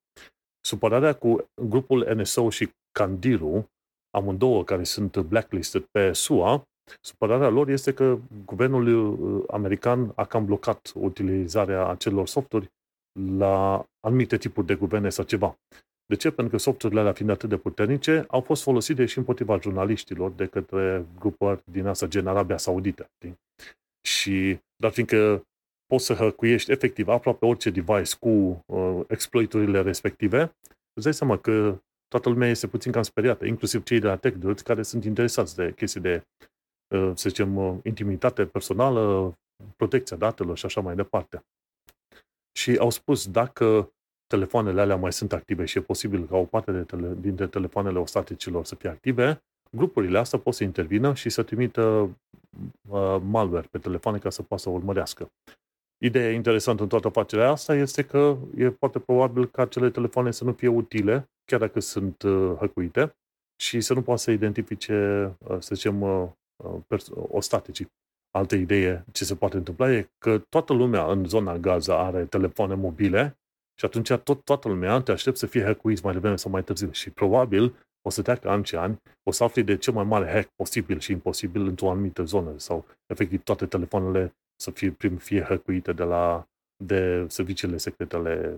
Supărarea cu grupul NSO și Candiru, amândouă care sunt blacklisted pe SUA, supărarea lor este că guvernul uh, american a cam blocat utilizarea acelor softuri la anumite tipuri de guverne sau ceva. De ce? Pentru că softurile alea fiind atât de puternice, au fost folosite și împotriva jurnaliștilor de către grupări din asta, gen Arabia Saudită. Și, dar fiindcă poți să hăcuiești efectiv aproape orice device cu uh, exploiturile respective, îți dai seama că toată lumea este puțin cam speriată, inclusiv cei de la TechDirt care sunt interesați de chestii de, uh, să zicem, uh, intimitate personală, protecția datelor și așa mai departe. Și au spus dacă telefoanele alea mai sunt active și e posibil ca o parte de tele, dintre telefoanele ostaticilor să fie active, grupurile astea pot să intervină și să trimită uh, malware pe telefoane ca să poată să urmărească. Ideea interesantă în toată afacerea asta este că e foarte probabil ca acele telefoane să nu fie utile, chiar dacă sunt uh, hăcuite, și să nu poată să identifice, uh, să zicem, uh, uh pers- ostaticii. Altă idee ce se poate întâmpla e că toată lumea în zona Gaza are telefoane mobile și atunci tot, toată lumea te aștept să fie hackuiți mai devreme sau mai târziu. Și probabil o să treacă ani și ani, o să afli de cel mai mare hack posibil și imposibil într-o anumită zonă sau efectiv toate telefoanele să fie, prim, fie hăcuite de la de serviciile secrete ale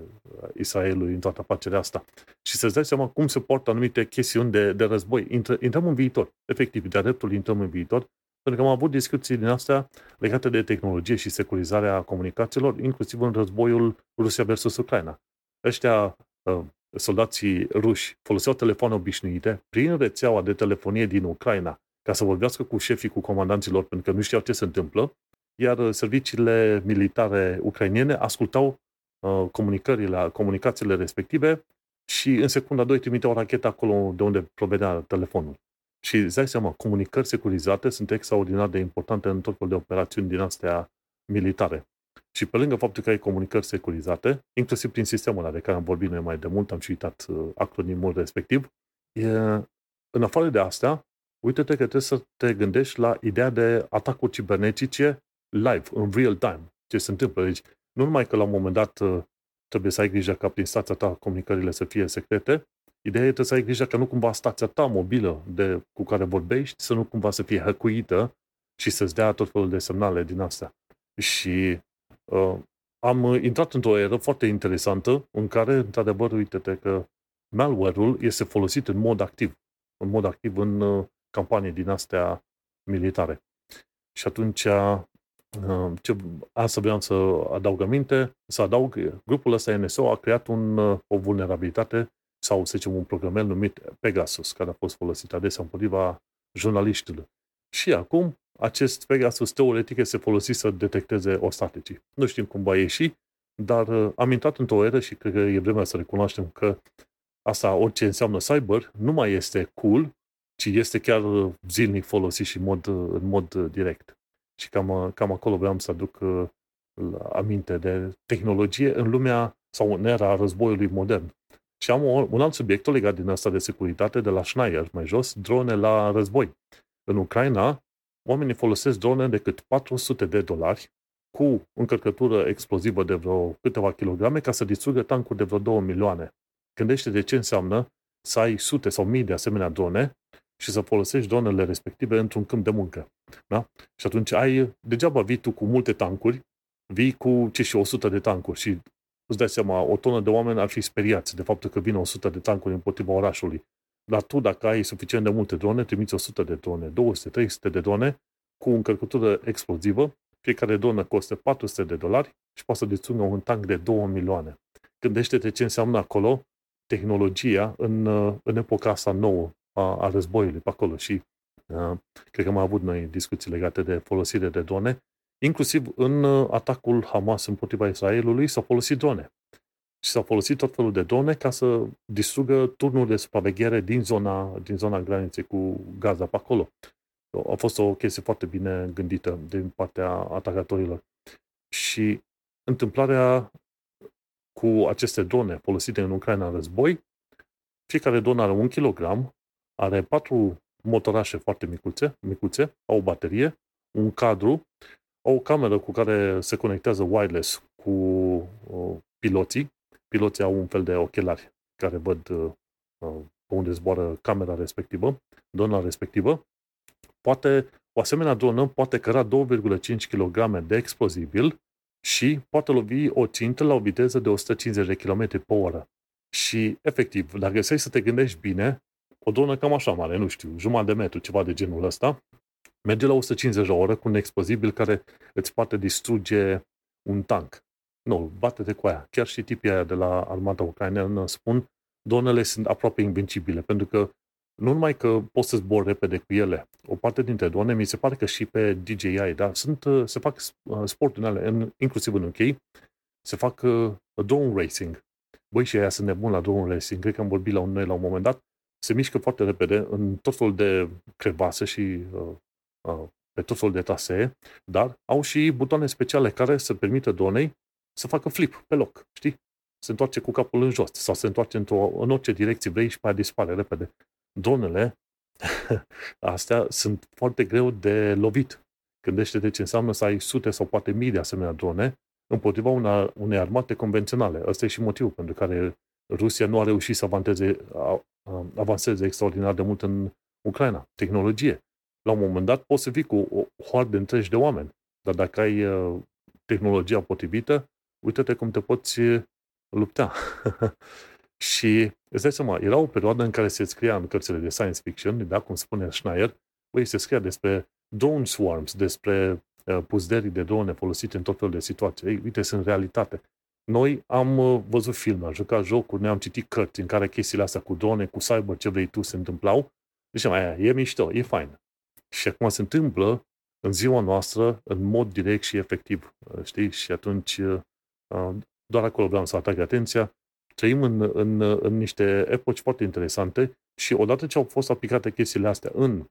Israelului în toată afacerea asta. Și să-ți dai seama cum se portă anumite chestiuni de, de război. Intră, intrăm în viitor. Efectiv, de dreptul intrăm în viitor, pentru că am avut discuții din astea legate de tehnologie și securizarea comunicațiilor, inclusiv în războiul Rusia versus Ucraina. Ăștia, uh, soldații ruși, foloseau telefoane obișnuite prin rețeaua de telefonie din Ucraina ca să vorbească cu șefii, cu comandanții lor, pentru că nu știau ce se întâmplă iar uh, serviciile militare ucrainiene ascultau uh, comunicările, comunicațiile respective și în secunda 2 trimiteau racheta acolo de unde provenea telefonul. Și îți dai seama, comunicări securizate sunt extraordinar de importante în tot felul de operațiuni din astea militare. Și pe lângă faptul că ai comunicări securizate, inclusiv prin sistemul ăla de care am vorbit noi mai de mult, am și uitat uh, acronimul respectiv, e, în afară de asta, uite-te că trebuie să te gândești la ideea de atacuri cibernetice live, în real time, ce se întâmplă. Deci, nu numai că la un moment dat uh, trebuie să ai grijă ca prin stația ta comunicările să fie secrete, ideea e să ai grijă că nu cumva stația ta mobilă de, cu care vorbești să nu cumva să fie hăcuită și să-ți dea tot felul de semnale din astea. Și uh, am intrat într-o eră foarte interesantă în care, într-adevăr, uite-te că malware-ul este folosit în mod activ, în mod activ în uh, campanii din astea militare. Și atunci ce asta vreau să adaug aminte, să adaug, grupul ăsta NSO a creat un, o vulnerabilitate sau, să zicem, un programel numit Pegasus, care a fost folosit adesea împotriva jurnaliștilor. Și acum, acest Pegasus teoretic este folosit să detecteze ostaticii. Nu știm cum va ieși, dar uh, am intrat într-o eră și cred că e vremea să recunoaștem că asta, orice înseamnă cyber, nu mai este cool, ci este chiar zilnic folosit și în mod, în mod direct. Și cam, cam acolo vreau să aduc uh, aminte de tehnologie în lumea sau în era războiului modern. Și am un alt subiect legat din asta de securitate de la Schneier, mai jos, drone la război. În Ucraina, oamenii folosesc drone de cât 400 de dolari cu încărcătură explozivă de vreo câteva kilograme ca să distrugă tancuri de vreo 2 milioane. Gândește de ce înseamnă să ai sute sau mii de asemenea drone și să folosești dronele respective într-un câmp de muncă. Da? Și atunci ai, degeaba vii tu cu multe tancuri, vii cu ce și 100 de tancuri și îți dai seama, o tonă de oameni ar fi speriați de faptul că vin 100 de tancuri împotriva orașului. Dar tu, dacă ai suficient de multe drone, trimiți 100 de drone, 200, 300 de drone cu încărcătură explozivă, fiecare dronă costă 400 de dolari și poate să distrugă un tank de 2 milioane. Gândește-te ce înseamnă acolo tehnologia în, în epoca asta nouă a, a războiului pe acolo și uh, cred că am avut noi discuții legate de folosire de drone. Inclusiv în uh, atacul Hamas împotriva Israelului s-au folosit drone. și s-au folosit tot felul de drone ca să distrugă turnuri de supraveghere din zona, din zona graniței cu Gaza pe acolo. A fost o chestie foarte bine gândită din partea atacatorilor. Și întâmplarea cu aceste drone folosite în Ucraina în război, fiecare dron are un kilogram, are patru motorașe foarte micuțe, micuțe, au o baterie, un cadru, au o cameră cu care se conectează wireless cu uh, piloții. Piloții au un fel de ochelari care văd uh, uh, pe unde zboară camera respectivă, drona respectivă. Poate, o asemenea dronă poate căra 2,5 kg de explozibil și poate lovi o țintă la o viteză de 150 de km pe oră. Și, efectiv, dacă să să te gândești bine, o dronă cam așa mare, nu știu, jumătate de metru, ceva de genul ăsta, merge la 150 la oră cu un explozibil care îți poate distruge un tank. Nu, bate-te cu aia. Chiar și tipii aia de la armata ucraineană spun, dronele sunt aproape invincibile, pentru că nu numai că poți să zbori repede cu ele, o parte dintre drone, mi se pare că și pe DJI, dar sunt, se fac uh, sporturi în ele, inclusiv în UK, se fac uh, drone racing. Băi, și aia sunt nebuni la drone racing, cred că am vorbit la un, noi la un moment dat, se mișcă foarte repede în tot felul de crevase și uh, uh, pe tot felul de trasee, dar au și butoane speciale care să permită dronei să facă flip pe loc, știi? Se întoarce cu capul în jos sau se întoarce într-o, în orice direcție vrei și pe aia dispare repede. Dronele <laughs> astea sunt foarte greu de lovit. Gândește-te ce înseamnă să ai sute sau poate mii de asemenea drone împotriva una, unei armate convenționale. Ăsta e și motivul pentru care Rusia nu a reușit să avanseze, avanseze extraordinar de mult în Ucraina. Tehnologie. La un moment dat poți să vii cu o hoardă întregi de oameni, dar dacă ai uh, tehnologia potrivită, uite-te cum te poți uh, lupta. <laughs> și îți dai seama, era o perioadă în care se scria în cărțile de science fiction, da, cum spune Schneier, băi, se scria despre drone swarms, despre uh, puzderii de drone folosite în tot felul de situații. Ei, uite, sunt realitate. Noi am uh, văzut filme, am jucat jocuri, ne-am citit cărți în care chestiile astea cu drone, cu cyber, ce vrei tu, se întâmplau. Deci, aia, e mișto, e fain. Și acum se întâmplă în ziua noastră în mod direct și efectiv. Uh, știi? Și atunci uh, doar acolo vreau să atrag atenția. Trăim în, în, în niște epoci foarte interesante și odată ce au fost aplicate chestiile astea în,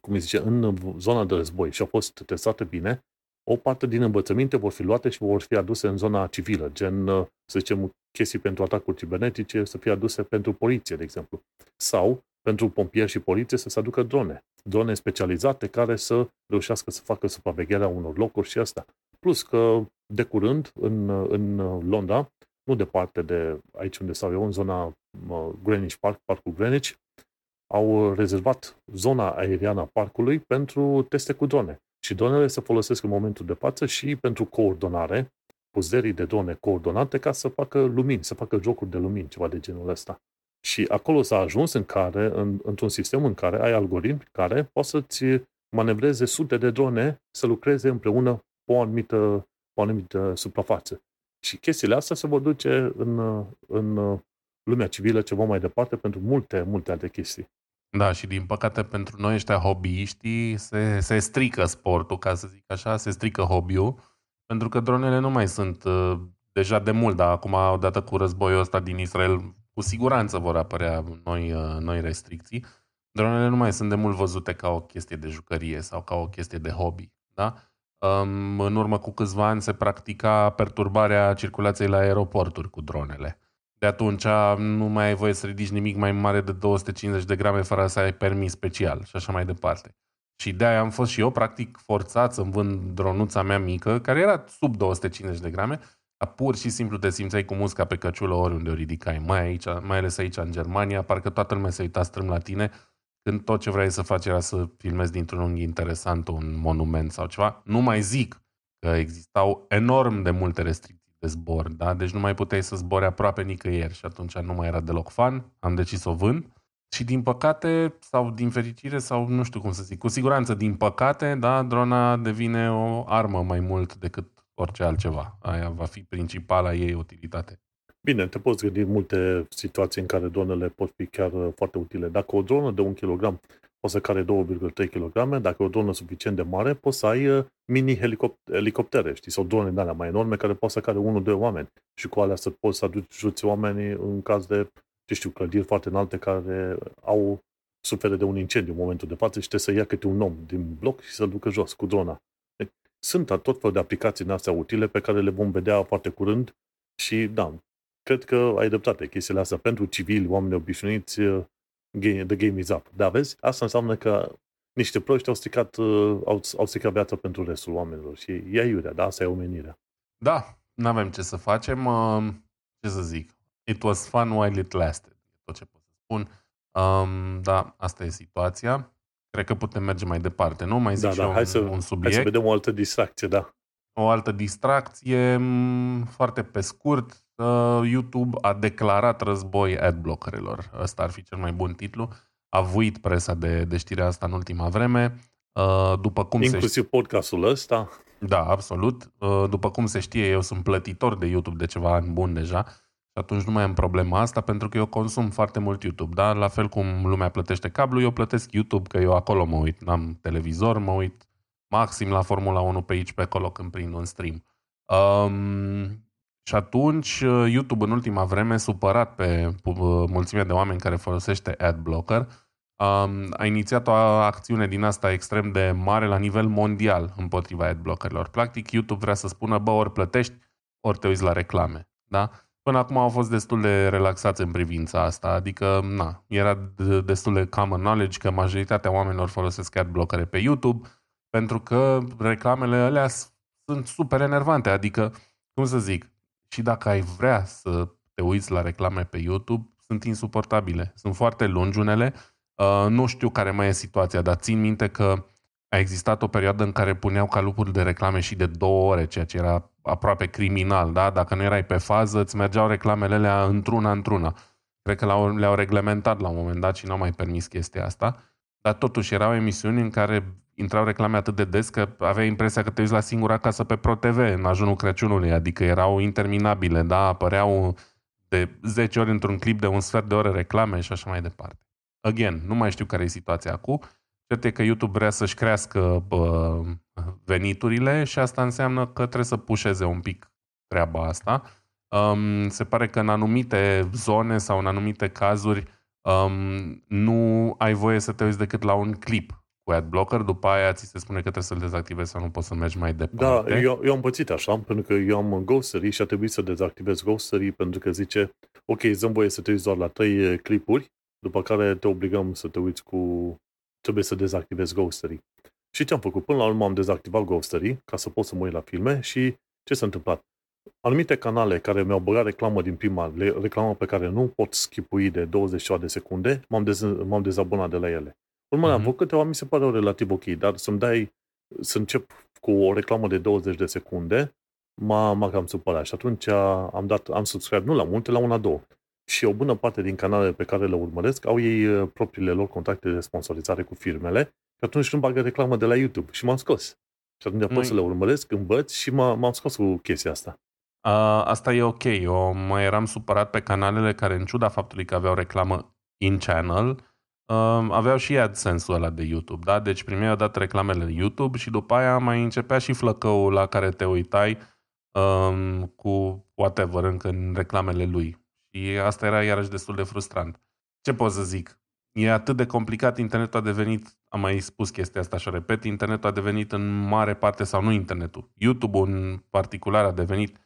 cum zice, în zona de război și au fost testate bine, o parte din învățăminte vor fi luate și vor fi aduse în zona civilă, gen, uh, să zicem, chestii pentru atacuri cibernetice să fie aduse pentru poliție, de exemplu. Sau pentru pompieri și poliție să se aducă drone. Drone specializate care să reușească să facă supravegherea unor locuri și asta. Plus că, de curând, în, în Londra, nu departe de aici unde stau eu, în zona Greenwich Park, Parcul Greenwich, au rezervat zona aeriană a parcului pentru teste cu drone. Și dronele se folosesc în momentul de față și pentru coordonare, puzerii de drone coordonate ca să facă lumini, să facă jocuri de lumini, ceva de genul ăsta. Și acolo s-a ajuns în care, în, într-un sistem în care ai algoritmi care pot să-ți manevreze sute de drone să lucreze împreună pe o anumită, pe o anumită suprafață. Și chestiile astea se vor duce în, în lumea civilă ceva mai departe pentru multe, multe alte chestii. Da, și din păcate pentru noi ăștia hobbyiștii se, se strică sportul, ca să zic așa, se strică hobby-ul, pentru că dronele nu mai sunt uh, deja de mult, dar acum, odată cu războiul ăsta din Israel, cu siguranță vor apărea noi, uh, noi restricții. Dronele nu mai sunt de mult văzute ca o chestie de jucărie sau ca o chestie de hobby. Da? Um, în urmă cu câțiva ani se practica perturbarea circulației la aeroporturi cu dronele. De atunci nu mai ai voie să ridici nimic mai mare de 250 de grame fără să ai permis special și așa mai departe. Și de-aia am fost și eu practic forțat să-mi vând dronuța mea mică, care era sub 250 de grame, dar pur și simplu te simțeai cu musca pe căciulă oriunde o ridicai, mai, aici, mai ales aici în Germania, parcă toată lumea se uita strâm la tine, când tot ce vrei să faci era să filmezi dintr-un unghi interesant un monument sau ceva. Nu mai zic că existau enorm de multe restricții de zbor, da? Deci nu mai puteai să zbori aproape nicăieri și atunci nu mai era deloc fan. Am decis să o vând. Și din păcate, sau din fericire, sau nu știu cum să zic, cu siguranță din păcate, da, drona devine o armă mai mult decât orice altceva. Aia va fi principala ei utilitate. Bine, te poți gândi multe situații în care dronele pot fi chiar foarte utile. Dacă o dronă de un kilogram poți să care 2,3 kg, dacă e o dronă suficient de mare, poți să ai uh, mini elicoptere, știi, sau drone de alea mai enorme care poți să care 1-2 oameni și cu alea să poți să aduci oamenii în caz de, ce știu, clădiri foarte înalte care au suferă de un incendiu în momentul de față și trebuie să ia câte un om din bloc și să-l ducă jos cu drona. Deci, sunt tot felul de aplicații în astea utile pe care le vom vedea foarte curând și, da, cred că ai dreptate chestiile astea. Pentru civili, oameni obișnuiți, uh, the game is up. Dar vezi, asta înseamnă că niște proști au stricat, uh, au, au stricat viața pentru restul oamenilor și e iurea, da? Asta e omenirea. Da, nu avem ce să facem. Uh, ce să zic? It was fun while it lasted. Tot ce pot să spun. Um, da, asta e situația. Cred că putem merge mai departe, nu? Mai zic da, da, hai un, să, un subiect. Hai să vedem o altă distracție, da. O altă distracție, foarte pe scurt, uh, YouTube a declarat război adblockerilor. Ăsta ar fi cel mai bun titlu. A vuit presa de, de știrea asta în ultima vreme. Uh, după cum Inclusiv se podcastul ăsta. Da, absolut. Uh, după cum se știe, eu sunt plătitor de YouTube de ceva ani bun deja și atunci nu mai am problema asta pentru că eu consum foarte mult YouTube, da? La fel cum lumea plătește cablu, eu plătesc YouTube, că eu acolo mă uit, n-am televizor, mă uit maxim la Formula 1 pe aici, pe acolo când prind un stream. Um, și atunci YouTube în ultima vreme, supărat pe mulțimea de oameni care folosește AdBlocker, um, a inițiat o acțiune din asta extrem de mare la nivel mondial împotriva adblockerilor. Practic, YouTube vrea să spună, bă, ori plătești, ori te uiți la reclame. Da? Până acum au fost destul de relaxați în privința asta, adică na, era destul de common knowledge că majoritatea oamenilor folosesc adblockere pe YouTube pentru că reclamele alea sunt super enervante, adică, cum să zic, și dacă ai vrea să te uiți la reclame pe YouTube, sunt insuportabile. Sunt foarte lungi unele. Uh, nu știu care mai e situația, dar țin minte că a existat o perioadă în care puneau calupuri de reclame și de două ore, ceea ce era aproape criminal, da? Dacă nu erai pe fază, îți mergeau reclamele alea într-una, într-una. Cred că le-au reglementat la un moment dat și n-au mai permis chestia asta. Dar totuși erau emisiuni în care intrau reclame atât de des că aveai impresia că te uiți la singura casă pe ProTV în ajunul Crăciunului, adică erau interminabile, da? Apăreau de 10 ori într-un clip de un sfert de oră reclame și așa mai departe. Again, nu mai știu care e situația acum. Cert e că YouTube vrea să-și crească bă, veniturile și asta înseamnă că trebuie să pușeze un pic treaba asta. Um, se pare că în anumite zone sau în anumite cazuri um, nu ai voie să te uiți decât la un clip cu adblocker, după aia ți se spune că trebuie să-l dezactivezi sau nu poți să mergi mai departe. Da, eu, eu am pățit așa, pentru că eu am Ghostery și a trebuit să dezactivez Ghostery pentru că zice, ok, îți voie să te uiți doar la trei clipuri, după care te obligăm să te uiți cu... trebuie să dezactivezi Ghostery. Și ce am făcut? Până la urmă am dezactivat Ghostery ca să pot să mă uit la filme și ce s-a întâmplat? Anumite canale care mi-au băgat reclamă din prima, reclamă pe care nu pot skipui de 20 de secunde, m-am, dez, m-am dezabonat de la ele. Urmă, mm-hmm. am făcut câteva, mi se pare relativ ok, dar să-mi dai, să încep cu o reclamă de 20 de secunde, m-a, m-a cam supărat și atunci am dat, am subscribe nu la multe, la una, două. Și o bună parte din canalele pe care le urmăresc au ei uh, propriile lor contracte de sponsorizare cu firmele și atunci nu bagă reclamă de la YouTube și m-am scos. Și atunci pot să le urmăresc, învăț și m-am scos cu chestia asta. Uh, asta e ok. Eu mai eram supărat pe canalele care, în ciuda faptului că aveau reclamă in-channel, uh, aveau și AdSense-ul ăla de YouTube, da? Deci primeai dat reclamele YouTube și după aia mai începea și flăcăul la care te uitai um, cu whatever încă în reclamele lui. Și asta era iarăși destul de frustrant. Ce pot să zic? E atât de complicat, internetul a devenit, am mai spus chestia asta și o repet, internetul a devenit în mare parte, sau nu internetul, YouTube în particular a devenit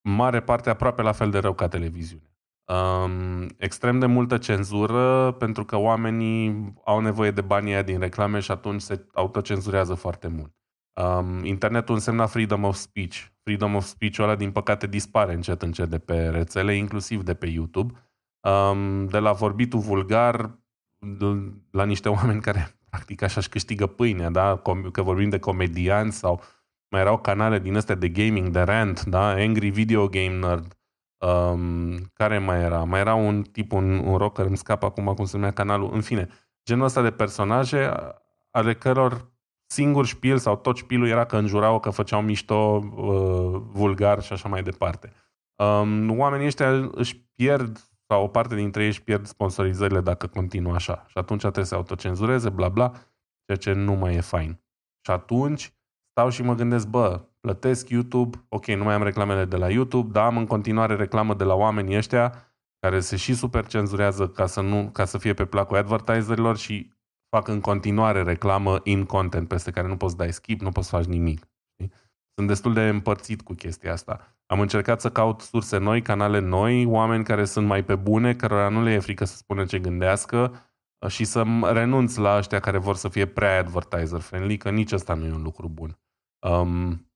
mare parte aproape la fel de rău ca televiziune. Um, extrem de multă cenzură pentru că oamenii au nevoie de banii aia din reclame și atunci se autocenzurează foarte mult. Um, internetul însemna freedom of speech. Freedom of speech-ul ăla, din păcate, dispare încet încet de pe rețele, inclusiv de pe YouTube. Um, de la vorbitul vulgar la niște <laughs> oameni care practic așa își câștigă pâinea, da? că vorbim de comedianți sau mai erau canale din astea de gaming, de rant, da? Angry Video Game Nerd, um, care mai era? Mai era un tip, un, un rocker, îmi scap acum cum se numea canalul, în fine, genul ăsta de personaje ale căror singur șpil sau tot șpilul era că înjurau, că făceau mișto uh, vulgar și așa mai departe. Um, oamenii ăștia își pierd sau o parte dintre ei își pierd sponsorizările dacă continuă așa. Și atunci trebuie să autocenzureze, bla bla, ceea ce nu mai e fain. Și atunci stau și mă gândesc, bă, plătesc YouTube, ok, nu mai am reclamele de la YouTube, dar am în continuare reclamă de la oamenii ăștia care se și super cenzurează ca să, nu, ca să fie pe placul advertiserilor și fac în continuare reclamă in content peste care nu poți dai skip, nu poți să faci nimic. Sunt destul de împărțit cu chestia asta. Am încercat să caut surse noi, canale noi, oameni care sunt mai pe bune, cărora nu le e frică să spună ce gândească uh, și să renunț la ăștia care vor să fie prea advertiser friendly, că nici ăsta nu e un lucru bun. Um,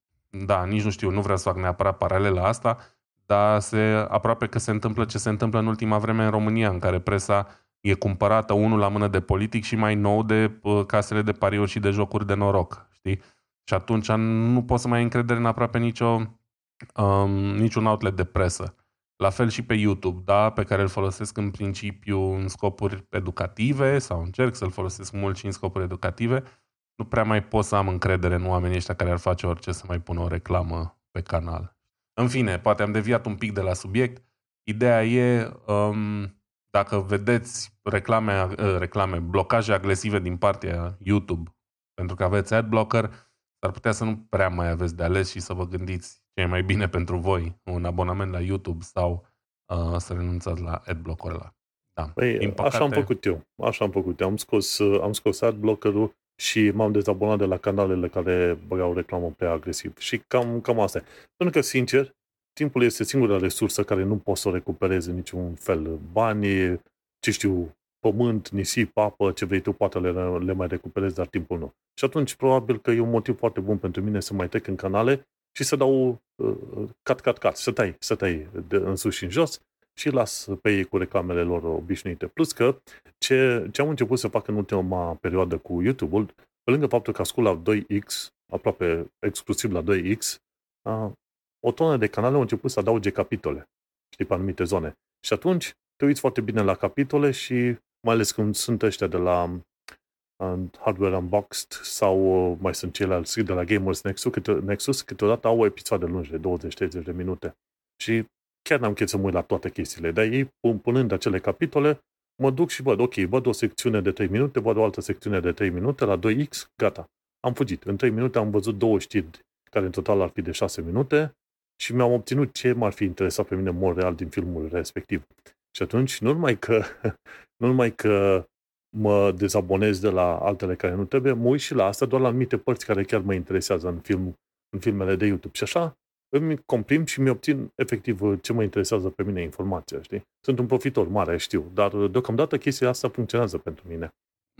da, nici nu știu, nu vreau să fac neapărat paralela asta, dar se, aproape că se întâmplă ce se întâmplă în ultima vreme în România, în care presa e cumpărată unul la mână de politic și mai nou de uh, casele de pariuri și de jocuri de noroc, știi? Și atunci nu poți să mai ai încredere în aproape nicio, um, niciun outlet de presă. La fel și pe YouTube, da, pe care îl folosesc în principiu în scopuri educative sau încerc să-l folosesc mult și în scopuri educative, nu prea mai pot să am încredere în oamenii ăștia care ar face orice să mai pună o reclamă pe canal. În fine, poate am deviat un pic de la subiect. Ideea e, um, dacă vedeți reclame, uh, reclame, blocaje agresive din partea YouTube pentru că aveți adblocker, s-ar putea să nu prea mai aveți de ales și să vă gândiți ce e mai bine <laughs> pentru voi, un abonament la YouTube sau uh, să renunțați la adblocker ăla. Da. Păi, păcate... așa am făcut eu. Așa am făcut eu. Am scos, uh, am scos adblockerul și m-am dezabonat de la canalele care băgau reclamă prea agresiv. Și cam, cam asta Pentru că, sincer, timpul este singura resursă care nu poți să o recuperezi în niciun fel. Banii, ce știu, pământ, nisip, apă, ce vrei tu, poate le, le mai recuperezi, dar timpul nu. Și atunci, probabil că e un motiv foarte bun pentru mine să mai trec în canale și să dau uh, cat, cat, cat, să tai, să tai de, în sus și în jos și las pe ei cu reclamele lor obișnuite. Plus că ce, ce am început să fac în ultima perioadă cu YouTube-ul, pe lângă faptul că ascult la 2X, aproape exclusiv la 2X, uh, o tonă de canale au început să adauge capitole, știi, pe anumite zone. Și atunci te uiți foarte bine la capitole și mai ales când sunt ăștia de la um, Hardware Unboxed sau uh, mai sunt ceilalți de la Gamers Nexus, câte, Nexus câteodată au episoade lungi de 20-30 de minute. Și chiar n-am chef să mă uit la toate chestiile, dar ei, punând acele capitole, mă duc și văd, ok, văd o secțiune de 3 minute, văd o altă secțiune de 3 minute, la 2X, gata. Am fugit. În 3 minute am văzut două știri care în total ar fi de 6 minute și mi-am obținut ce m-ar fi interesat pe mine mult real din filmul respectiv. Și atunci, nu numai că, <laughs> nu numai că mă dezabonez de la altele care nu trebuie, mă uit și la asta doar la anumite părți care chiar mă interesează în, film, în filmele de YouTube. Și așa îmi comprim și mi obțin efectiv ce mă interesează pe mine informația, știi? Sunt un profitor mare, știu, dar deocamdată chestia asta funcționează pentru mine.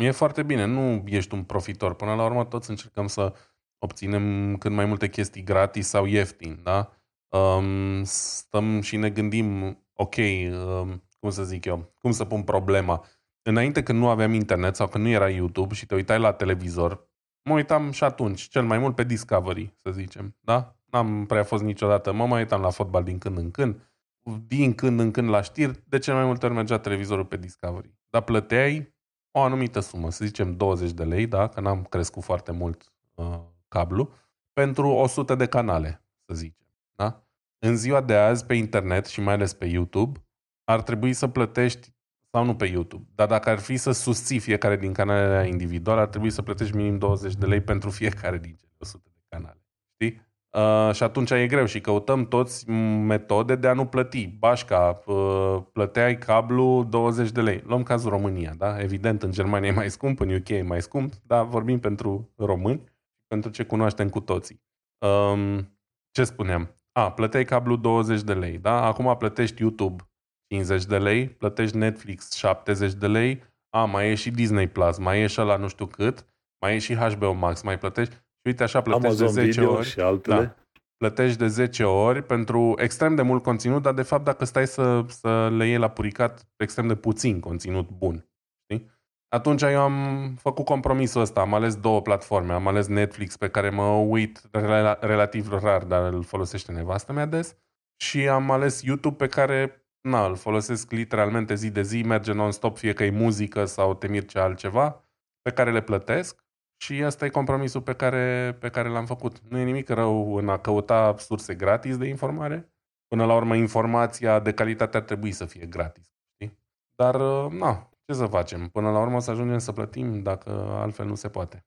E foarte bine, nu ești un profitor. Până la urmă toți încercăm să obținem cât mai multe chestii gratis sau ieftin, da? Um, stăm și ne gândim, ok, um, cum să zic eu, cum să pun problema. Înainte când nu aveam internet sau când nu era YouTube și te uitai la televizor, mă uitam și atunci, cel mai mult pe Discovery, să zicem, da? N-am prea fost niciodată, mă mai uitam la fotbal din când în când, din când în când la știri, de cel mai multe ori mergea televizorul pe Discovery. Dar plăteai o anumită sumă, să zicem 20 de lei, da? Că n-am crescut foarte mult uh, cablu, pentru 100 de canale, să zicem. Da? În ziua de azi, pe internet și mai ales pe YouTube, ar trebui să plătești, sau nu pe YouTube, dar dacă ar fi să susții fiecare din canalele individuale, ar trebui să plătești minim 20 de lei pentru fiecare din cele 100 de canale. Știi? Uh, și atunci e greu și căutăm toți metode de a nu plăti. Bașca, uh, plăteai cablu 20 de lei. Luăm cazul România, da? Evident, în Germania e mai scump, în UK e mai scump, dar vorbim pentru români, pentru ce cunoaștem cu toții. Um, ce spuneam? A, plăteai cablu 20 de lei, da? Acum plătești YouTube 50 de lei, plătești Netflix 70 de lei, a, mai e și Disney Plus, mai e și la nu știu cât, mai e și HBO Max, mai plătești și uite așa plătești Amazon de 10 ori. și altele. Da, plătești de 10 ori pentru extrem de mult conținut, dar de fapt dacă stai să, să le iei la puricat, extrem de puțin conținut bun. Știi? Atunci eu am făcut compromisul ăsta, am ales două platforme, am ales Netflix pe care mă uit relativ rar, dar îl folosește nevastă mea des și am ales YouTube pe care na, îl folosesc literalmente zi de zi, merge non-stop, fie că e muzică sau te mirce altceva, pe care le plătesc și ăsta e compromisul pe care, pe care l-am făcut. Nu e nimic rău în a căuta surse gratis de informare. Până la urmă, informația de calitate ar trebui să fie gratis. Dar, uh, na, ce să facem? Până la urmă o să ajungem să plătim dacă altfel nu se poate.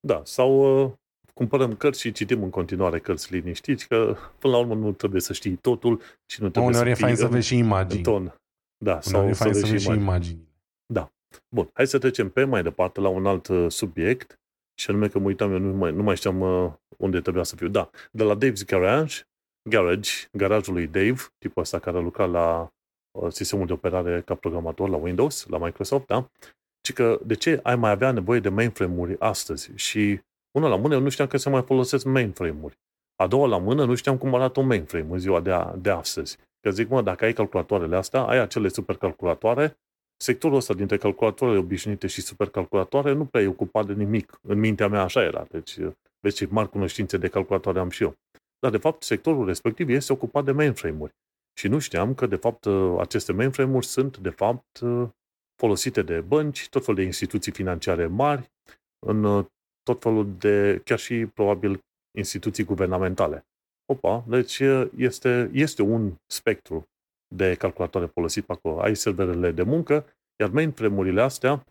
Da, sau uh, cumpărăm cărți și citim în continuare cărți liniștiți, că până la urmă nu trebuie să știi totul și nu trebuie Uneori să e fain să vezi și imagini. ton. Da, Uneori e sau fain să să vezi vezi și și imagini. imagini. Bun, hai să trecem pe mai departe la un alt uh, subiect, și anume că mă uitam, eu nu mai, nu mai știam uh, unde trebuia să fiu. Da, de la Dave's Garage, Garage, garajul lui Dave, tipul ăsta care a lucrat la uh, sistemul de operare ca programator la Windows, la Microsoft, da? Și că de ce ai mai avea nevoie de mainframe-uri astăzi? Și una la mână, eu nu știam că se mai folosesc mainframe-uri. A doua la mână, nu știam cum arată un mainframe în ziua de, a, de astăzi. Că zic, mă, dacă ai calculatoarele astea, ai acele supercalculatoare, sectorul ăsta dintre calculatoarele obișnuite și supercalculatoare nu prea e ocupat de nimic. În mintea mea așa era. Deci, vezi ce mari cunoștințe de calculatoare am și eu. Dar, de fapt, sectorul respectiv este ocupat de mainframe-uri. Și nu știam că, de fapt, aceste mainframe-uri sunt, de fapt, folosite de bănci, tot felul de instituții financiare mari, în tot felul de, chiar și, probabil, instituții guvernamentale. Opa, deci este, este un spectru de calculatoare folosit pe acolo. Ai serverele de muncă, iar mainframe-urile astea,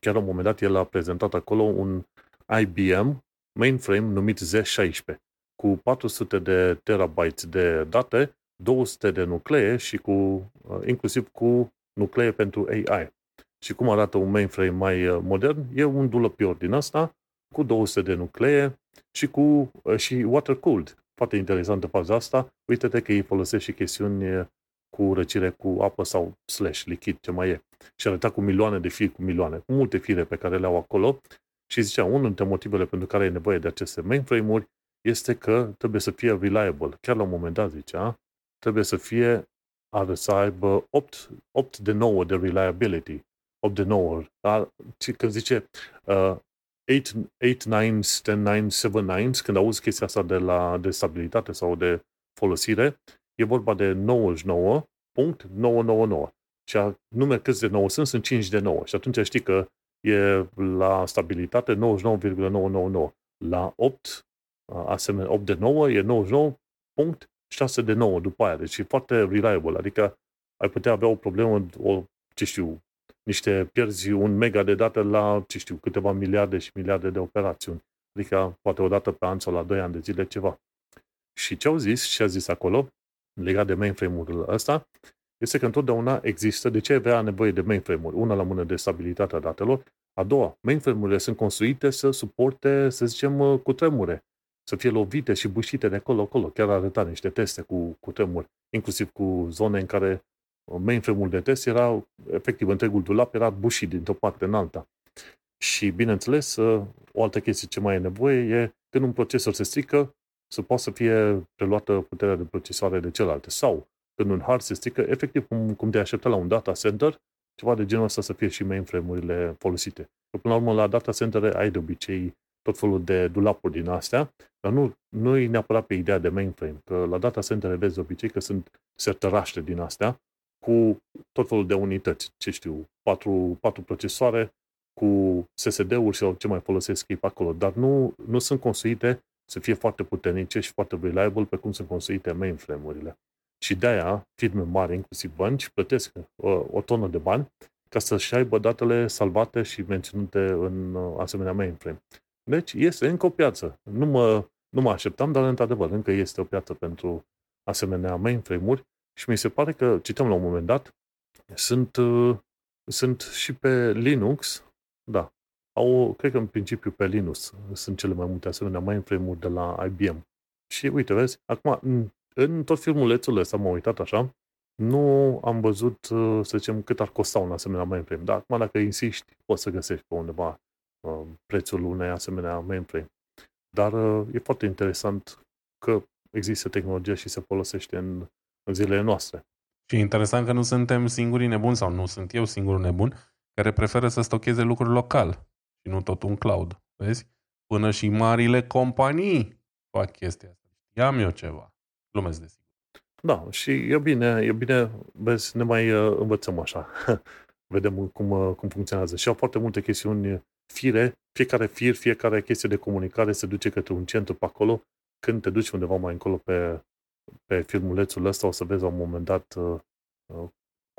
chiar la un moment dat el a prezentat acolo un IBM mainframe numit Z16 cu 400 de terabytes de date, 200 de nuclee și cu, inclusiv cu nuclee pentru AI. Și cum arată un mainframe mai modern? E un dulăpior din asta, cu 200 de nuclee și cu și water-cooled. Foarte interesantă faza asta. Uite-te că ei folosesc și chestiuni cu răcire cu apă sau slash, lichid, ce mai e. Și arăta cu milioane de firi, cu milioane, cu multe fire pe care le au acolo. Și zicea, unul dintre motivele pentru care e nevoie de aceste mainframe-uri este că trebuie să fie reliable. Chiar la un moment dat zicea, trebuie să fie, are să aibă 8, 8 de 9 de reliability. 8 de 9. Da? Când zice uh, 8, 8 nines, 10 nines, 7 nines, când auzi chestia asta de, la, de stabilitate sau de folosire, e vorba de 99.999. Și nume câți de 9 sunt, sunt 5 de 9. Și atunci știi că e la stabilitate 99,999. La 8, asemenea, 8 de 9 e 99.6 de 9 după aia. Deci e foarte reliable. Adică ai putea avea o problemă, o, ce știu, niște pierzi un mega de date la, ce știu, câteva miliarde și miliarde de operațiuni. Adică poate o dată pe an sau la 2 ani de zile ceva. Și ce au zis și a zis acolo, legat de mainframe-ul ăsta, este că întotdeauna există, de ce avea nevoie de mainframe-uri? Una la mână de stabilitatea datelor, a doua, mainframe-urile sunt construite să suporte, să zicem, cu tremure, să fie lovite și bușite de acolo-acolo. Chiar arăta niște teste cu, cu tremuri, inclusiv cu zone în care mainframe-ul de test era, efectiv, întregul dulap era bușit dintr-o parte în alta. Și, bineînțeles, o altă chestie ce mai e nevoie e când un procesor se strică, să poată să fie preluată puterea de procesoare de celelalte. Sau, când un hard se strică, efectiv cum, cum te aștepta la un data center, ceva de genul ăsta să fie și mainframe-urile folosite. Că până la urmă, la data center ai de obicei tot felul de dulapuri din astea, dar nu, nu e neapărat pe ideea de mainframe, că la data center vezi de obicei că sunt sertăraște din astea, cu tot felul de unități, ce știu, patru, patru procesoare, cu SSD-uri sau ce mai folosesc ei pe acolo, dar nu, nu sunt construite să fie foarte puternice și foarte reliable pe cum sunt construite mainframe-urile. Și de-aia, firme mari, inclusiv bănci, plătesc uh, o tonă de bani ca să-și aibă datele salvate și menținute în uh, asemenea mainframe. Deci este încă o piață. Nu mă, nu mă așteptam, dar într-adevăr încă este o piață pentru asemenea mainframe-uri și mi se pare că, cităm la un moment dat, sunt, uh, sunt și pe Linux, da, au, cred că în principiu pe Linux sunt cele mai multe asemenea mainframe-uri de la IBM. Și uite, vezi, acum, în, în tot filmulețul ăsta m-am uitat așa, nu am văzut, să zicem, cât ar costa un asemenea mainframe. Dar acum, dacă insiști, poți să găsești pe undeva uh, prețul unei asemenea mainframe. Dar uh, e foarte interesant că există tehnologie și se folosește în, în zilele noastre. Și e interesant că nu suntem singurii nebuni, sau nu sunt eu singurul nebun, care preferă să stocheze lucruri local și nu tot un cloud. Vezi? Până și marile companii fac chestia asta. Știam eu ceva. Glumesc de sigur. Da, și e bine, e bine, vezi, ne mai uh, învățăm așa. <laughs> Vedem cum, uh, cum funcționează. Și au foarte multe chestiuni fire, fiecare fir, fiecare chestie de comunicare se duce către un centru pe acolo. Când te duci undeva mai încolo pe, pe filmulețul ăsta, o să vezi la un moment dat uh, uh,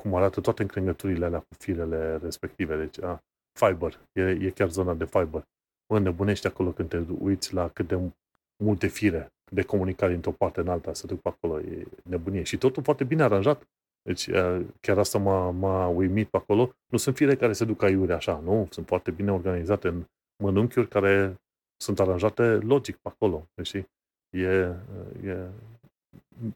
cum arată toate încrengăturile alea cu firele respective. Deci, a, fiber, e, e chiar zona de fiber. Mă nebunești acolo când te uiți la cât de multe fire de comunicare într-o parte în alta, să duc pe acolo, e nebunie. Și totul foarte bine aranjat. Deci chiar asta m-a, m-a uimit pe acolo. Nu sunt fire care se duc aiure așa, nu? Sunt foarte bine organizate în mănunchiuri care sunt aranjate logic pe acolo. Deci e, e,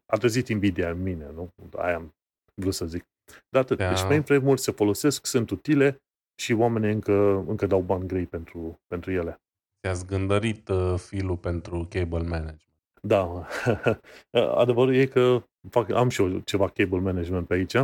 a trezit invidia în mine, nu? Aia am vrut să zic. Dar atât. Da. Deci mainframe-uri se folosesc, sunt utile și oamenii încă, încă dau bani grei pentru, pentru ele. Ți-a zgândărit uh, filul pentru cable management. Da. <laughs> Adevărul e că fac, am și eu ceva cable management pe aici,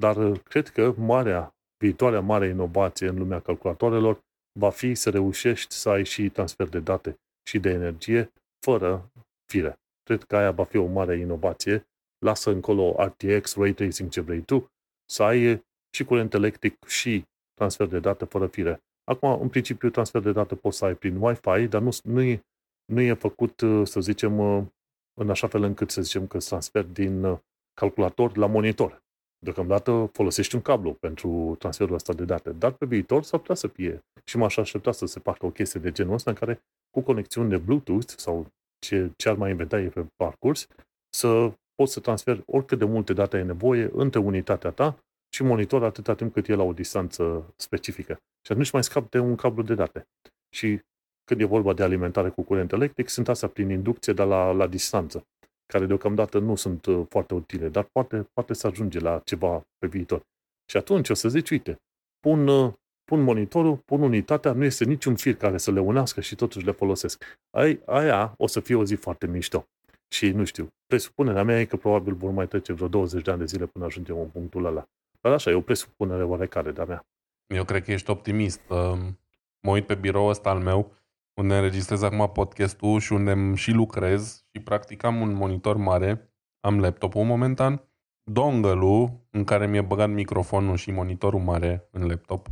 dar uh, cred că marea, viitoarea mare inovație în lumea calculatoarelor va fi să reușești să ai și transfer de date și de energie fără fire. Cred că aia va fi o mare inovație. Lasă încolo RTX, Ray Tracing, ce vrei tu, să ai și curent electric și transfer de date fără fire. Acum, în principiu, transfer de date poți să ai prin Wi-Fi, dar nu, nu, e, nu e făcut, uh, să zicem, uh, în așa fel încât să zicem că transfer din uh, calculator la monitor. Deocamdată folosești un cablu pentru transferul ăsta de date, dar pe viitor s-ar putea să fie și m-aș aștepta să se facă o chestie de genul ăsta în care cu conexiuni de Bluetooth sau ce, ce ar mai inventa e pe parcurs, să poți să transferi oricât de multe date ai nevoie între unitatea ta și monitor atâta timp cât e la o distanță specifică. Și atunci mai scap de un cablu de date. Și când e vorba de alimentare cu curent electric, sunt astea prin inducție, dar la, la distanță, care deocamdată nu sunt uh, foarte utile, dar poate, poate să ajunge la ceva pe viitor. Și atunci o să zici, uite, pun, uh, pun monitorul, pun unitatea, nu este niciun fir care să le unească și totuși le folosesc. Ai, aia o să fie o zi foarte mișto. Și nu știu, presupunerea mea e că probabil vor mai trece vreo 20 de ani de zile până ajungem în punctul ăla. Dar așa, e o presupunere oarecare de-a mea. Eu cred că ești optimist. Mă uit pe birou ăsta al meu, unde înregistrez acum podcastul și unde și lucrez și practic am un monitor mare, am laptopul momentan, dongle în care mi-e băgat microfonul și monitorul mare în laptop,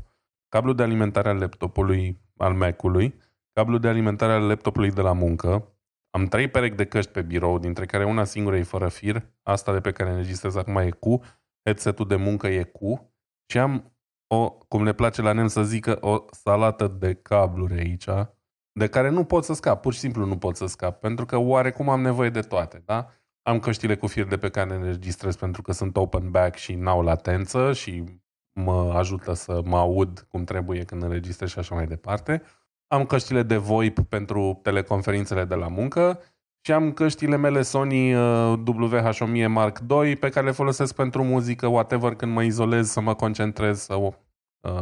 cablul de alimentare al laptopului al Mac-ului, cablul de alimentare al laptopului de la muncă, am trei perechi de căști pe birou, dintre care una singură e fără fir, asta de pe care înregistrez acum e cu, headset-ul de muncă e cu și am o, cum le place la nem să zică, o salată de cabluri aici, de care nu pot să scap, pur și simplu nu pot să scap, pentru că oarecum am nevoie de toate, da? Am căștile cu fir de pe care le înregistrez pentru că sunt open back și n-au latență și mă ajută să mă aud cum trebuie când înregistrez și așa mai departe. Am căștile de VoIP pentru teleconferințele de la muncă și am căștile mele Sony uh, WH-1000 Mark II pe care le folosesc pentru muzică, whatever, când mă izolez, să mă concentrez, să uh,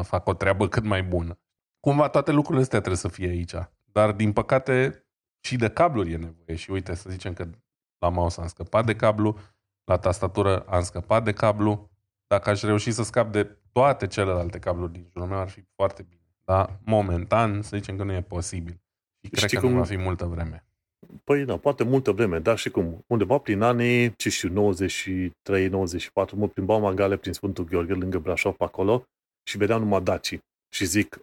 fac o treabă cât mai bună. Cumva toate lucrurile astea trebuie să fie aici. Dar, din păcate, și de cabluri e nevoie. Și uite, să zicem că la mouse am scăpat de cablu, la tastatură am scăpat de cablu. Dacă aș reuși să scap de toate celelalte cabluri din jurul meu, ar fi foarte bine. Dar, momentan, să zicem că nu e posibil. Și cred că cum... nu va fi multă vreme. Păi da, poate multă vreme, dar și cum, undeva prin anii, ce știu, 93-94, mă plimbam magale prin Sfântul Gheorghe, lângă Brașov, pe acolo, și vedeam numai daci. Și zic,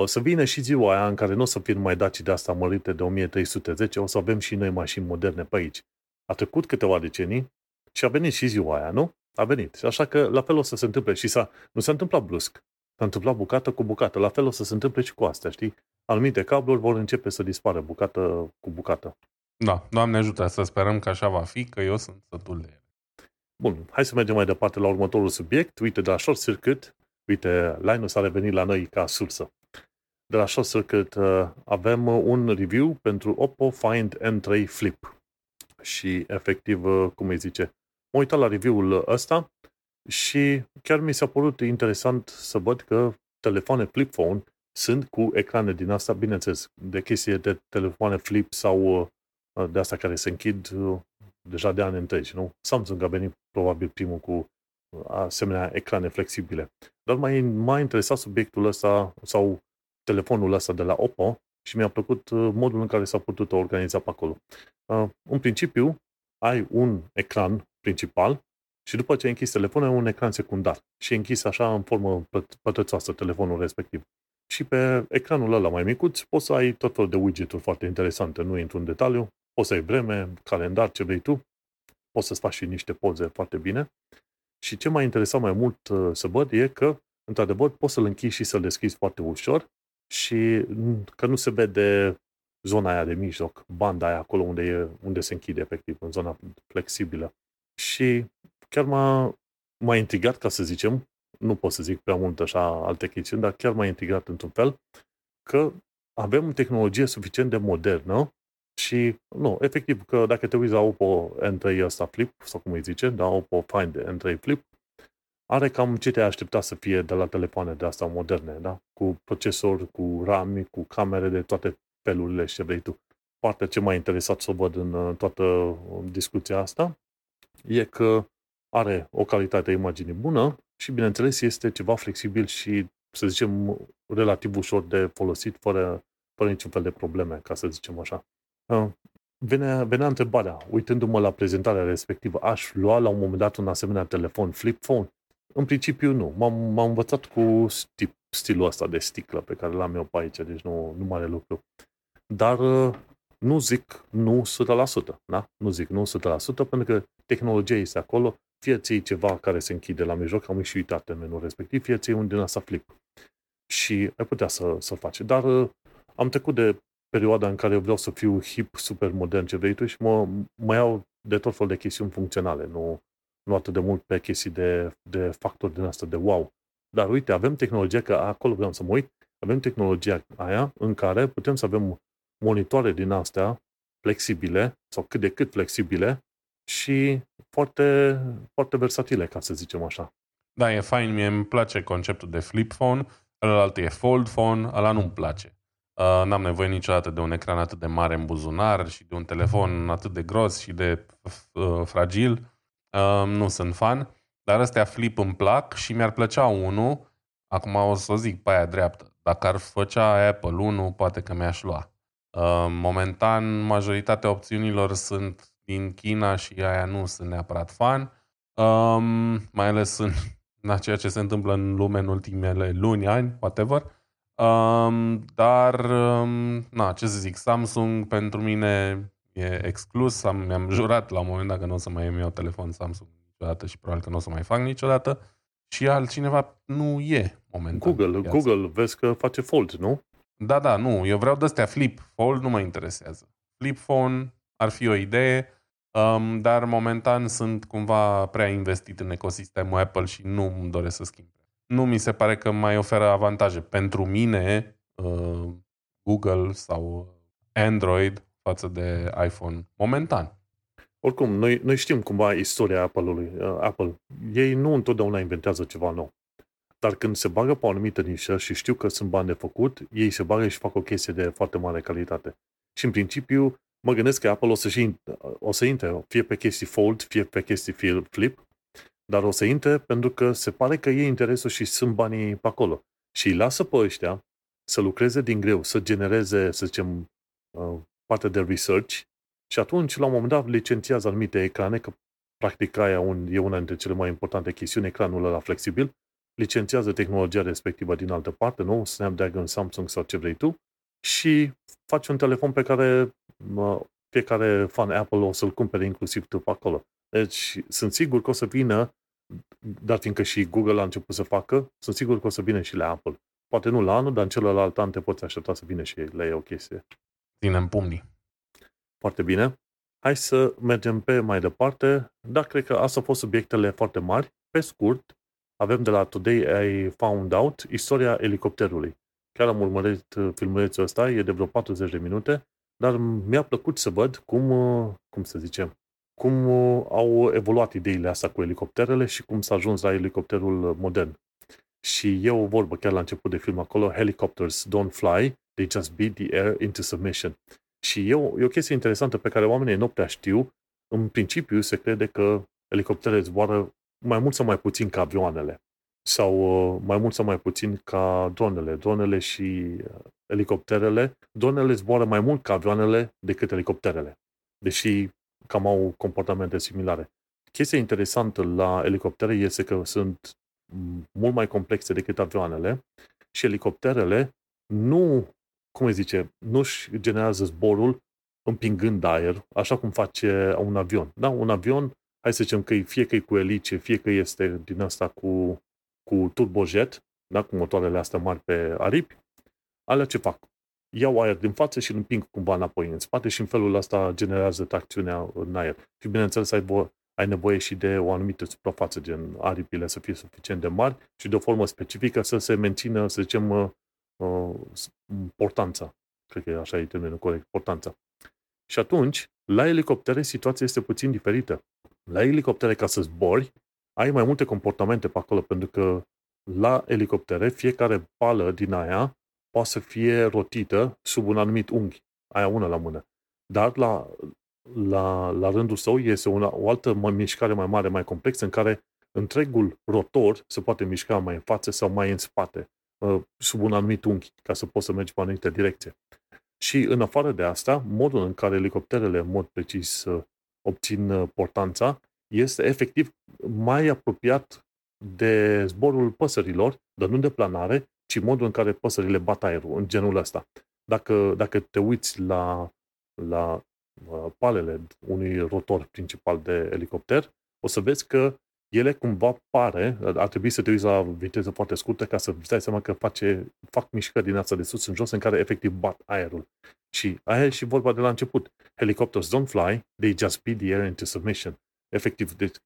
o să vină și ziua aia în care nu o să fie numai daci de asta mărite de 1310, o să avem și noi mașini moderne pe aici. A trecut câteva decenii și a venit și ziua aia, nu? A venit. Și așa că la fel o să se întâmple. Și s-a, nu s-a întâmplat brusc. S-a întâmplat bucată cu bucată. La fel o să se întâmple și cu astea, știi? anumite cabluri vor începe să dispară bucată cu bucată. Da, Doamne ajută, să sperăm că așa va fi, că eu sunt sătul de ele. Bun, hai să mergem mai departe la următorul subiect. Uite, de la Short Circuit, uite, Linus a revenit la noi ca sursă. De la Short Circuit uh, avem un review pentru Oppo Find N3 Flip. Și efectiv, uh, cum îi zice, mă uitat la review-ul ăsta și chiar mi s-a părut interesant să văd că telefoane flip phone sunt cu ecrane din asta, bineînțeles, de chestie de telefoane flip sau uh, de asta care se închid uh, deja de ani întregi, nu? Samsung a venit probabil primul cu uh, asemenea ecrane flexibile. Dar mai m-a interesat subiectul ăsta sau telefonul ăsta de la Oppo și mi-a plăcut modul în care s-a putut organiza pe acolo. În principiu, ai un ecran principal și după ce ai închis telefonul, un ecran secundar și e închis așa în formă pătrățoasă telefonul respectiv. Și pe ecranul ăla mai micuț poți să ai tot felul de widget-uri foarte interesante. Nu intru în detaliu. Poți să ai vreme, calendar, ce vrei tu. Poți să-ți faci și niște poze foarte bine. Și ce m-a interesat mai mult uh, să văd e că, într-adevăr, poți să-l închizi și să-l deschizi foarte ușor și că nu se vede zona aia de mijloc, banda aia acolo unde, e, unde se închide efectiv, în zona flexibilă. Și chiar m-a, m-a intrigat, ca să zicem, nu pot să zic prea mult așa alte chestiuni, dar chiar m-a intrigat într-un fel că avem tehnologie suficient de modernă și, nu, efectiv, că dacă te uiți la Oppo N3 ăsta Flip, sau cum îi zice, da, Oppo Find N3 Flip, are cam ce te aștepta să fie de la telefoane de asta moderne, da? Cu procesor, cu RAM, cu camere de toate felurile și ce vrei tu. Partea ce m-a interesat să o văd în toată discuția asta e că are o calitate imagine bună și, bineînțeles, este ceva flexibil și, să zicem, relativ ușor de folosit, fără, fără niciun fel de probleme, ca să zicem așa. Venea, venea întrebarea, uitându-mă la prezentarea respectivă, aș lua la un moment dat un asemenea telefon flip phone? În principiu nu. M-am, m-am învățat cu stil, stilul ăsta de sticlă pe care l-am eu pe aici, deci nu, nu mare lucru. Dar nu zic nu 100%, da? Nu zic nu 100%, pentru că tehnologia este acolo, fie ți ceva care se închide la mijloc, am și uitat termenul respectiv, fie ți un din asta flip. Și ai putea să, să faci. Dar am trecut de perioada în care vreau să fiu hip, super modern, ce vrei tu, și mă, mă iau de tot fel de chestiuni funcționale, nu, nu atât de mult pe chestii de, de factori din asta, de wow. Dar uite, avem tehnologia, că acolo vreau să mă uit, avem tehnologia aia în care putem să avem monitoare din astea flexibile, sau cât de cât flexibile, și foarte, foarte versatile, ca să zicem așa. Da, e fain, mie îmi place conceptul de flip phone, ălalt e fold phone, ăla nu-mi place. Uh, n-am nevoie niciodată de un ecran atât de mare în buzunar și de un telefon atât de gros și de uh, fragil. Uh, nu sunt fan, dar astea flip îmi plac și mi-ar plăcea unul, acum o să o zic pe aia dreaptă, dacă ar făcea Apple 1, poate că mi-aș lua. Uh, momentan, majoritatea opțiunilor sunt din China și aia nu sunt neapărat fan, um, mai ales în, <laughs> în ceea ce se întâmplă în lume în ultimele luni, ani, whatever. Um, dar, um, na, ce să zic, Samsung pentru mine e exclus. Am, mi-am jurat la un moment dat că nu o să mai iau telefon Samsung niciodată și probabil că nu o să mai fac niciodată. Și altcineva nu e momentan. Google, Google, vezi că face Fold, nu? Da, da, nu. Eu vreau de-astea flip. Fold nu mă interesează. Flip phone ar fi o idee. Um, dar momentan sunt cumva prea investit în ecosistemul Apple și nu îmi doresc să schimb. Nu mi se pare că mai oferă avantaje. Pentru mine, uh, Google sau Android față de iPhone, momentan. Oricum, noi, noi știm cumva istoria Apple-ului. Uh, Apple. Ei nu întotdeauna inventează ceva nou. Dar când se bagă pe o anumită nișă și știu că sunt bani de făcut, ei se bagă și fac o chestie de foarte mare calitate. Și în principiu, mă gândesc că Apple o să, și, o să intre fie pe chestii fold, fie pe chestii flip, dar o să intre pentru că se pare că e interesul și sunt banii pe acolo. Și îi lasă pe ăștia să lucreze din greu, să genereze, să zicem, uh, parte de research și atunci, la un moment dat, licențiază anumite ecrane, că practic aia un, e una dintre cele mai importante chestiuni, ecranul ăla flexibil, licențiază tehnologia respectivă din altă parte, nu? Snapdragon, Samsung sau ce vrei tu, și faci un telefon pe care fiecare fan Apple o să-l cumpere inclusiv tu pe acolo. Deci sunt sigur că o să vină, dar fiindcă și Google a început să facă, sunt sigur că o să vină și la Apple. Poate nu la anul, dar în celălalt an te poți aștepta să vină și la ei o chestie. Ținem pumnii. Foarte bine. Hai să mergem pe mai departe. Da, cred că asta au fost subiectele foarte mari. Pe scurt, avem de la Today I Found Out istoria elicopterului. Chiar am urmărit uh, filmulețul ăsta, e de vreo 40 de minute, dar mi-a plăcut să văd cum, uh, cum să zicem, cum uh, au evoluat ideile astea cu elicopterele și cum s-a ajuns la elicopterul modern. Și e o vorbă chiar la început de film acolo, helicopters don't fly, they just beat the air into submission. Și e o, e o chestie interesantă pe care oamenii nu prea știu. În principiu se crede că elicopterele zboară mai mult sau mai puțin ca avioanele sau uh, mai mult sau mai puțin ca dronele. Dronele și uh, elicopterele, dronele zboară mai mult ca avioanele decât elicopterele, deși cam au comportamente similare. Chestia interesantă la elicoptere este că sunt mult mai complexe decât avioanele și elicopterele nu, cum îi zice, nu-și generează zborul împingând aer, așa cum face un avion. Da? Un avion hai să zicem că fie că e cu elice, fie că este din asta cu, cu turbojet, da, cu motoarele astea mari pe aripi, alea ce fac? Iau aer din față și îl împing cumva înapoi în spate și în felul ăsta generează tracțiunea în aer. Și bineînțeles ai, vo- ai nevoie și de o anumită suprafață, gen aripile să fie suficient de mari și de o formă specifică să se mențină, să zicem, uh, uh, portanța. Cred că așa e termenul corect, portanța. Și atunci, la elicoptere, situația este puțin diferită. La elicoptere, ca să zbori, ai mai multe comportamente pe acolo, pentru că la elicoptere, fiecare pală din aia poate să fie rotită sub un anumit unghi. Aia una la mână. Dar la, la, la rândul său este una, o altă mișcare mai mare, mai complexă, în care întregul rotor se poate mișca mai în față sau mai în spate, uh, sub un anumit unghi, ca să poți să mergi pe o anumită direcție. Și în afară de asta, modul în care elicopterele, în mod precis, obțin uh, portanța, este efectiv mai apropiat de zborul păsărilor, dar nu de planare, ci modul în care păsările bat aerul, în genul ăsta. Dacă, dacă te uiți la, la uh, palele unui rotor principal de elicopter, o să vezi că ele cumva pare, ar trebui să te uiți la viteză foarte scurtă ca să îți dai seama că face, fac mișcări din asta de sus în jos în care efectiv bat aerul. Și aia e și vorba de la început. Helicopters don't fly, they just beat the air into submission. Efectiv, deci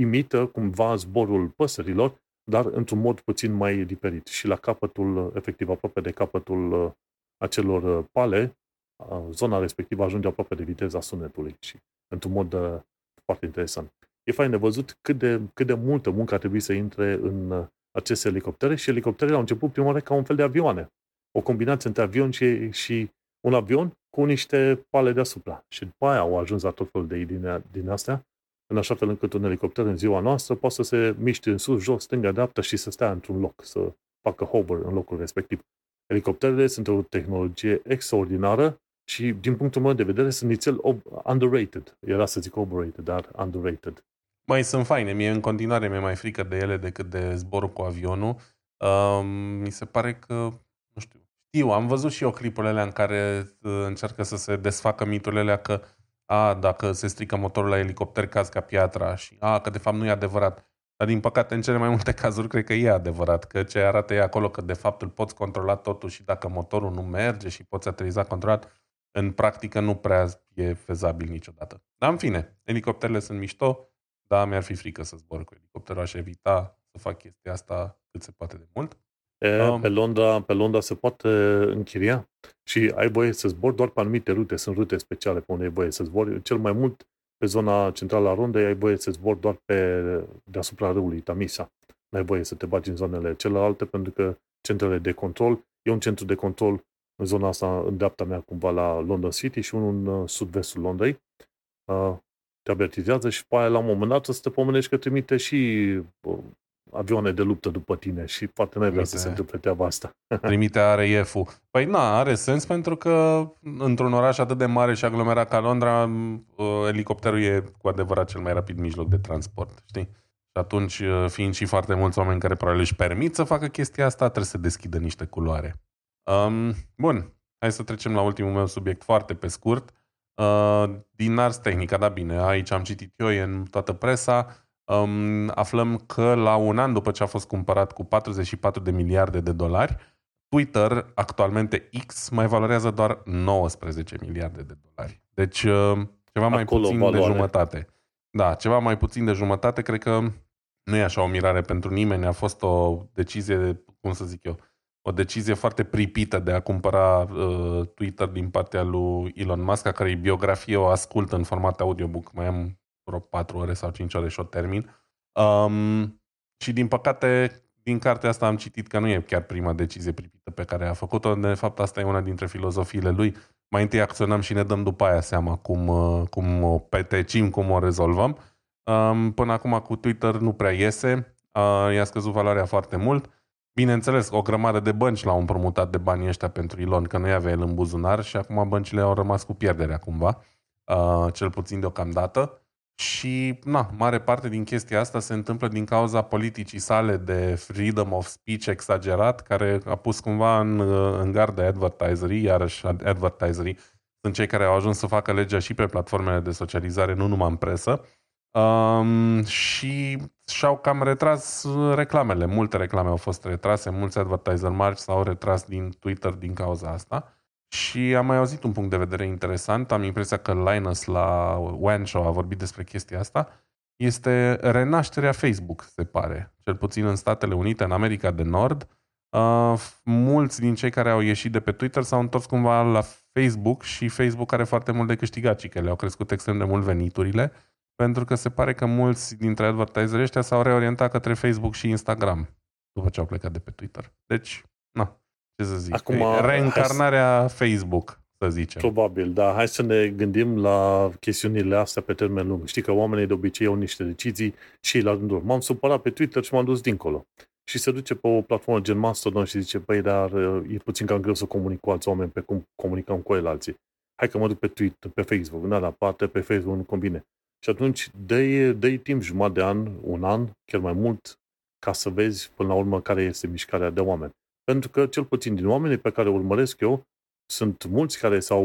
imită cumva zborul păsărilor, dar într-un mod puțin mai diferit. Și la capătul, efectiv aproape de capătul uh, acelor uh, pale, uh, zona respectivă ajunge aproape de viteza sunetului și într-un mod foarte interesant e fain de văzut cât de, cât de multă muncă a trebuit să intre în uh, aceste elicoptere și elicopterele au început prima oară ca un fel de avioane. O combinație între avion și, și un avion cu niște pale deasupra. Și după aia au ajuns la tot felul de idei din, din astea, în așa fel încât un elicopter în ziua noastră poate să se miște în sus, jos, stânga, dreapta și să stea într-un loc, să facă hover în locul respectiv. Elicopterele sunt o tehnologie extraordinară și, din punctul meu de vedere, sunt nițel underrated. Era să zic overrated, dar underrated. Mai sunt faine. Mie în continuare mi-e mai frică de ele decât de zborul cu avionul. Uh, mi se pare că, nu știu, știu, am văzut și eu clipurile în care uh, încearcă să se desfacă miturile alea că a, dacă se strică motorul la elicopter, caz ca piatra și a, că de fapt nu e adevărat. Dar din păcate, în cele mai multe <laughs> cazuri, cred că e adevărat, că ce arată e acolo că de fapt îl poți controla totul și dacă motorul nu merge și poți ateriza controlat, în practică nu prea e fezabil niciodată. Dar în fine, elicopterele sunt mișto, da, mi-ar fi frică să zbor cu elicopterul, aș evita să fac chestia asta cât se poate de mult. E, um, pe, Londra, pe Londra se poate închiria și ai voie să zbori doar pe anumite rute. Sunt rute speciale pe unde ai voie să zbori. Cel mai mult pe zona centrală a Rondei ai voie să zbori doar pe deasupra râului Tamisa. Nu ai voie să te bagi în zonele celelalte pentru că centrele de control, e un centru de control în zona asta, în dreapta mea, cumva la London City și unul în uh, sud-vestul Londrei. Uh, te avertizează și pe aia la un moment dat să te pomenești că trimite și avioane de luptă după tine și poate nu vrea să se întâmple treaba asta. <laughs> Trimite RAF-ul. Păi na, are sens pentru că într-un oraș atât de mare și aglomerat ca Londra, elicopterul e cu adevărat cel mai rapid mijloc de transport, știi? Și atunci, fiind și foarte mulți oameni care probabil își permit să facă chestia asta, trebuie să deschidă niște culoare. Um, bun, hai să trecem la ultimul meu subiect foarte pe scurt. Uh, din Ars Technica, da bine, aici am citit eu, e în toată presa, um, aflăm că la un an după ce a fost cumpărat cu 44 de miliarde de dolari, Twitter, actualmente X, mai valorează doar 19 miliarde de dolari. Deci uh, ceva mai Acolo puțin valoare. de jumătate. Da, ceva mai puțin de jumătate, cred că nu e așa o mirare pentru nimeni, a fost o decizie, cum să zic eu, o decizie foarte pripită de a cumpăra uh, Twitter din partea lui Elon Musk, a cărei biografie o ascult în format audiobook. Mai am vreo 4 ore sau 5 ore și o termin. Um, și din păcate, din cartea asta am citit că nu e chiar prima decizie pripită pe care a făcut-o. De fapt, asta e una dintre filozofiile lui. Mai întâi acționăm și ne dăm după aia seama cum, uh, cum o petecim, cum o rezolvăm. Um, până acum cu Twitter nu prea iese. Uh, i-a scăzut valoarea foarte mult. Bineînțeles, o grămadă de bănci l-au împrumutat de banii ăștia pentru Ilon, că nu avea el în buzunar și acum băncile au rămas cu pierderea cumva, uh, cel puțin deocamdată. Și, na, mare parte din chestia asta se întâmplă din cauza politicii sale de freedom of speech exagerat, care a pus cumva în, uh, în gardă advertiserii, iarăși advertiserii sunt cei care au ajuns să facă legea și pe platformele de socializare, nu numai în presă. Um, și și-au cam retras reclamele. Multe reclame au fost retrase, mulți advertiser mari s-au retras din Twitter din cauza asta. Și am mai auzit un punct de vedere interesant. Am impresia că Linus la One Show a vorbit despre chestia asta. Este renașterea Facebook, se pare. Cel puțin în Statele Unite, în America de Nord. Uh, mulți din cei care au ieșit de pe Twitter s-au întors cumva la Facebook și Facebook are foarte mult de câștigat, ci că le-au crescut extrem de mult veniturile pentru că se pare că mulți dintre advertiseri ăștia s-au reorientat către Facebook și Instagram după ce au plecat de pe Twitter. Deci, na, ce să zic, Acum, reîncarnarea să... Facebook, să zicem. Probabil, da. Hai să ne gândim la chestiunile astea pe termen lung. Știi că oamenii de obicei au niște decizii și la rândul M-am supărat pe Twitter și m-am dus dincolo. Și se duce pe o platformă gen Mastodon și zice, păi, dar e puțin cam greu să comunic cu alți oameni pe cum comunicăm cu el alții. Hai că mă duc pe Twitter, pe Facebook, da, la parte, pe Facebook nu combine. Și atunci dă dă timp jumătate de an, un an, chiar mai mult, ca să vezi până la urmă care este mișcarea de oameni. Pentru că cel puțin din oamenii pe care urmăresc eu, sunt mulți care s-au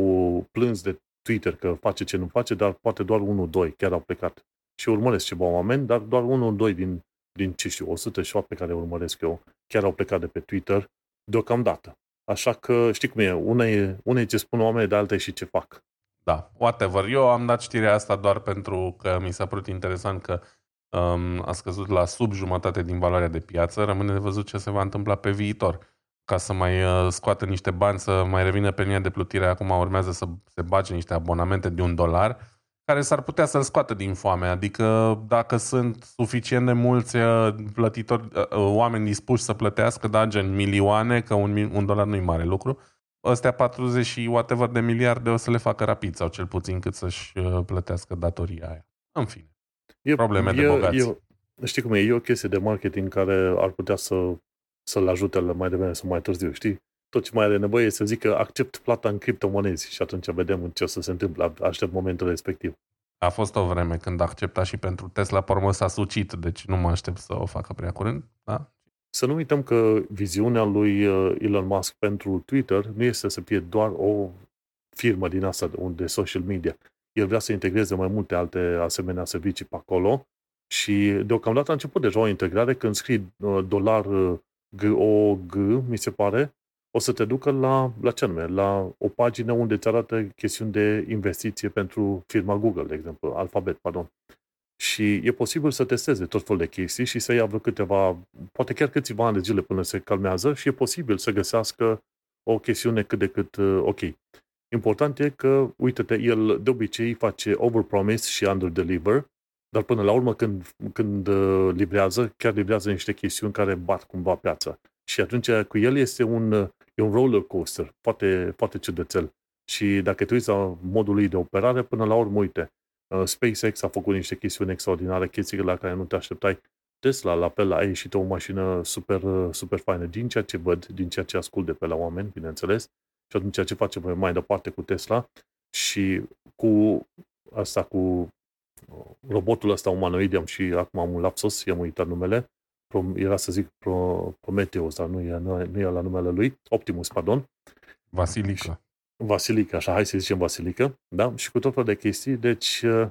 plâns de Twitter că face ce nu face, dar poate doar unul, doi chiar au plecat. Și urmăresc ceva oameni, dar doar unul, doi din, din ce știu, 107 pe care urmăresc eu, chiar au plecat de pe Twitter deocamdată. Așa că știi cum e, unei, unei ce spun oamenii, de alte și ce fac. Da, whatever. Eu am dat știrea asta doar pentru că mi s-a părut interesant că um, a scăzut la sub jumătate din valoarea de piață. Rămâne de văzut ce se va întâmpla pe viitor. Ca să mai uh, scoată niște bani, să mai revină pe linia de plutire, acum urmează să se bage niște abonamente de un dolar, care s-ar putea să-l scoată din foame. Adică dacă sunt suficient de mulți uh, plătitori, uh, oameni dispuși să plătească, da, gen milioane, că un, un dolar nu-i mare lucru, ăstea 40 și whatever de miliarde o să le facă rapid sau cel puțin cât să-și uh, plătească datoria aia. În fine. E, Probleme e, de bogați. E, știi cum e? E o chestie de marketing care ar putea să, să-l ajute mai devreme sau mai târziu, știi? Tot ce mai are nevoie e să zică accept plata în criptomonezi și atunci vedem ce o să se întâmple. Aștept momentul respectiv. A fost o vreme când accepta și pentru Tesla, pe s-a sucit, deci nu mă aștept să o facă prea curând. Da? Să nu uităm că viziunea lui uh, Elon Musk pentru Twitter nu este să fie doar o firmă din asta de social media. El vrea să integreze mai multe alte asemenea servicii pe acolo și deocamdată a început deja o integrare când scrii uh, dolar uh, G-O-G, mi se pare, o să te ducă la, la ce anume, la o pagină unde îți arată chestiuni de investiție pentru firma Google, de exemplu, Alphabet, pardon. Și e posibil să testeze tot felul de chestii și să ia vreo câteva, poate chiar câțiva ani de zile până se calmează și e posibil să găsească o chestiune cât de cât uh, ok. Important e că, uite-te, el de obicei face overpromise și underdeliver, dar până la urmă când, când uh, livrează, chiar livrează niște chestiuni care bat cumva piața. Și atunci cu el este un, uh, e un roller coaster, foarte, foarte ciudățel. Și dacă te uiți la modul lui de operare, până la urmă, uite, Uh, SpaceX a făcut niște chestiuni extraordinare, chestii la care nu te așteptai. Tesla, la fel, a ieșit o mașină super, uh, super faină, din ceea ce văd, din ceea ce ascult de pe la oameni, bineînțeles, și atunci ceea ce facem mai departe cu Tesla și cu asta, cu uh, robotul ăsta umanoid, am și acum am un lapsus, i-am uitat numele, era să zic Prometheus, dar nu e, nu e la numele lui, Optimus, pardon. Vasilica. Vasilica, așa, hai să zicem Vasilică, da? Și cu tot felul de chestii. Deci, uh,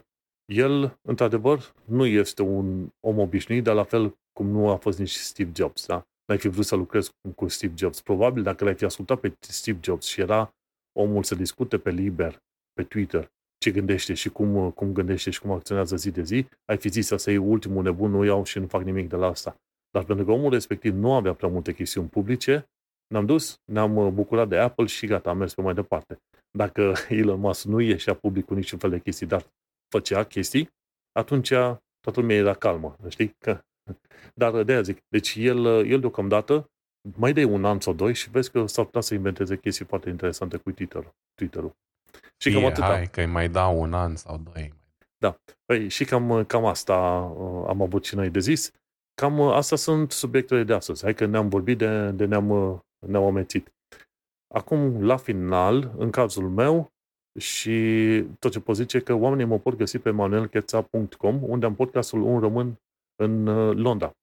el, într-adevăr, nu este un om obișnuit, dar la fel cum nu a fost nici Steve Jobs, da? N-ai fi vrut să lucrezi cu Steve Jobs. Probabil dacă l-ai fi ascultat pe Steve Jobs și era omul să discute pe liber, pe Twitter, ce gândește și cum, uh, cum gândește și cum acționează zi de zi, ai fi zis să e ultimul nebun, nu iau și nu fac nimic de la asta. Dar pentru că omul respectiv nu avea prea multe chestiuni publice, ne-am dus, ne-am uh, bucurat de Apple și gata, am mers pe mai departe. Dacă <laughs> Elon Musk nu ieșea public cu niciun fel de chestii, dar făcea chestii, atunci toată lumea era calmă, știi? Că... <laughs> Dar de aia zic, deci el, uh, el deocamdată mai de un an sau doi și vezi că s-ar putea să inventeze chestii foarte interesante cu Twitter-ul. Twitter-ul. Și cam atâta. Hai, că îi mai dau un an sau doi. Da. Păi, și cam, cam asta uh, am avut și noi de zis. Cam asta sunt subiectele de astăzi. Hai că ne-am vorbit de, de ne-am ne-au amețit. Acum, la final, în cazul meu, și tot ce pot zice că oamenii mă pot găsi pe manuelcheța.com, unde am podcastul Un Român în uh, Londra.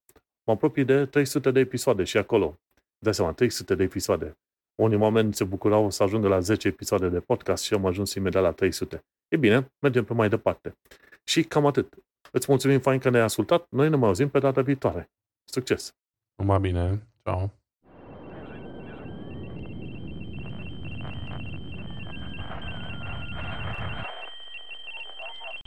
Mă apropii de 300 de episoade și acolo. De seama, 300 de episoade. Unii oameni se bucurau să ajungă la 10 episoade de podcast și am ajuns imediat la 300. E bine, mergem pe mai departe. Și cam atât. Îți mulțumim fain că ne-ai ascultat. Noi ne mai auzim pe data viitoare. Succes! Numai bine. Ciao.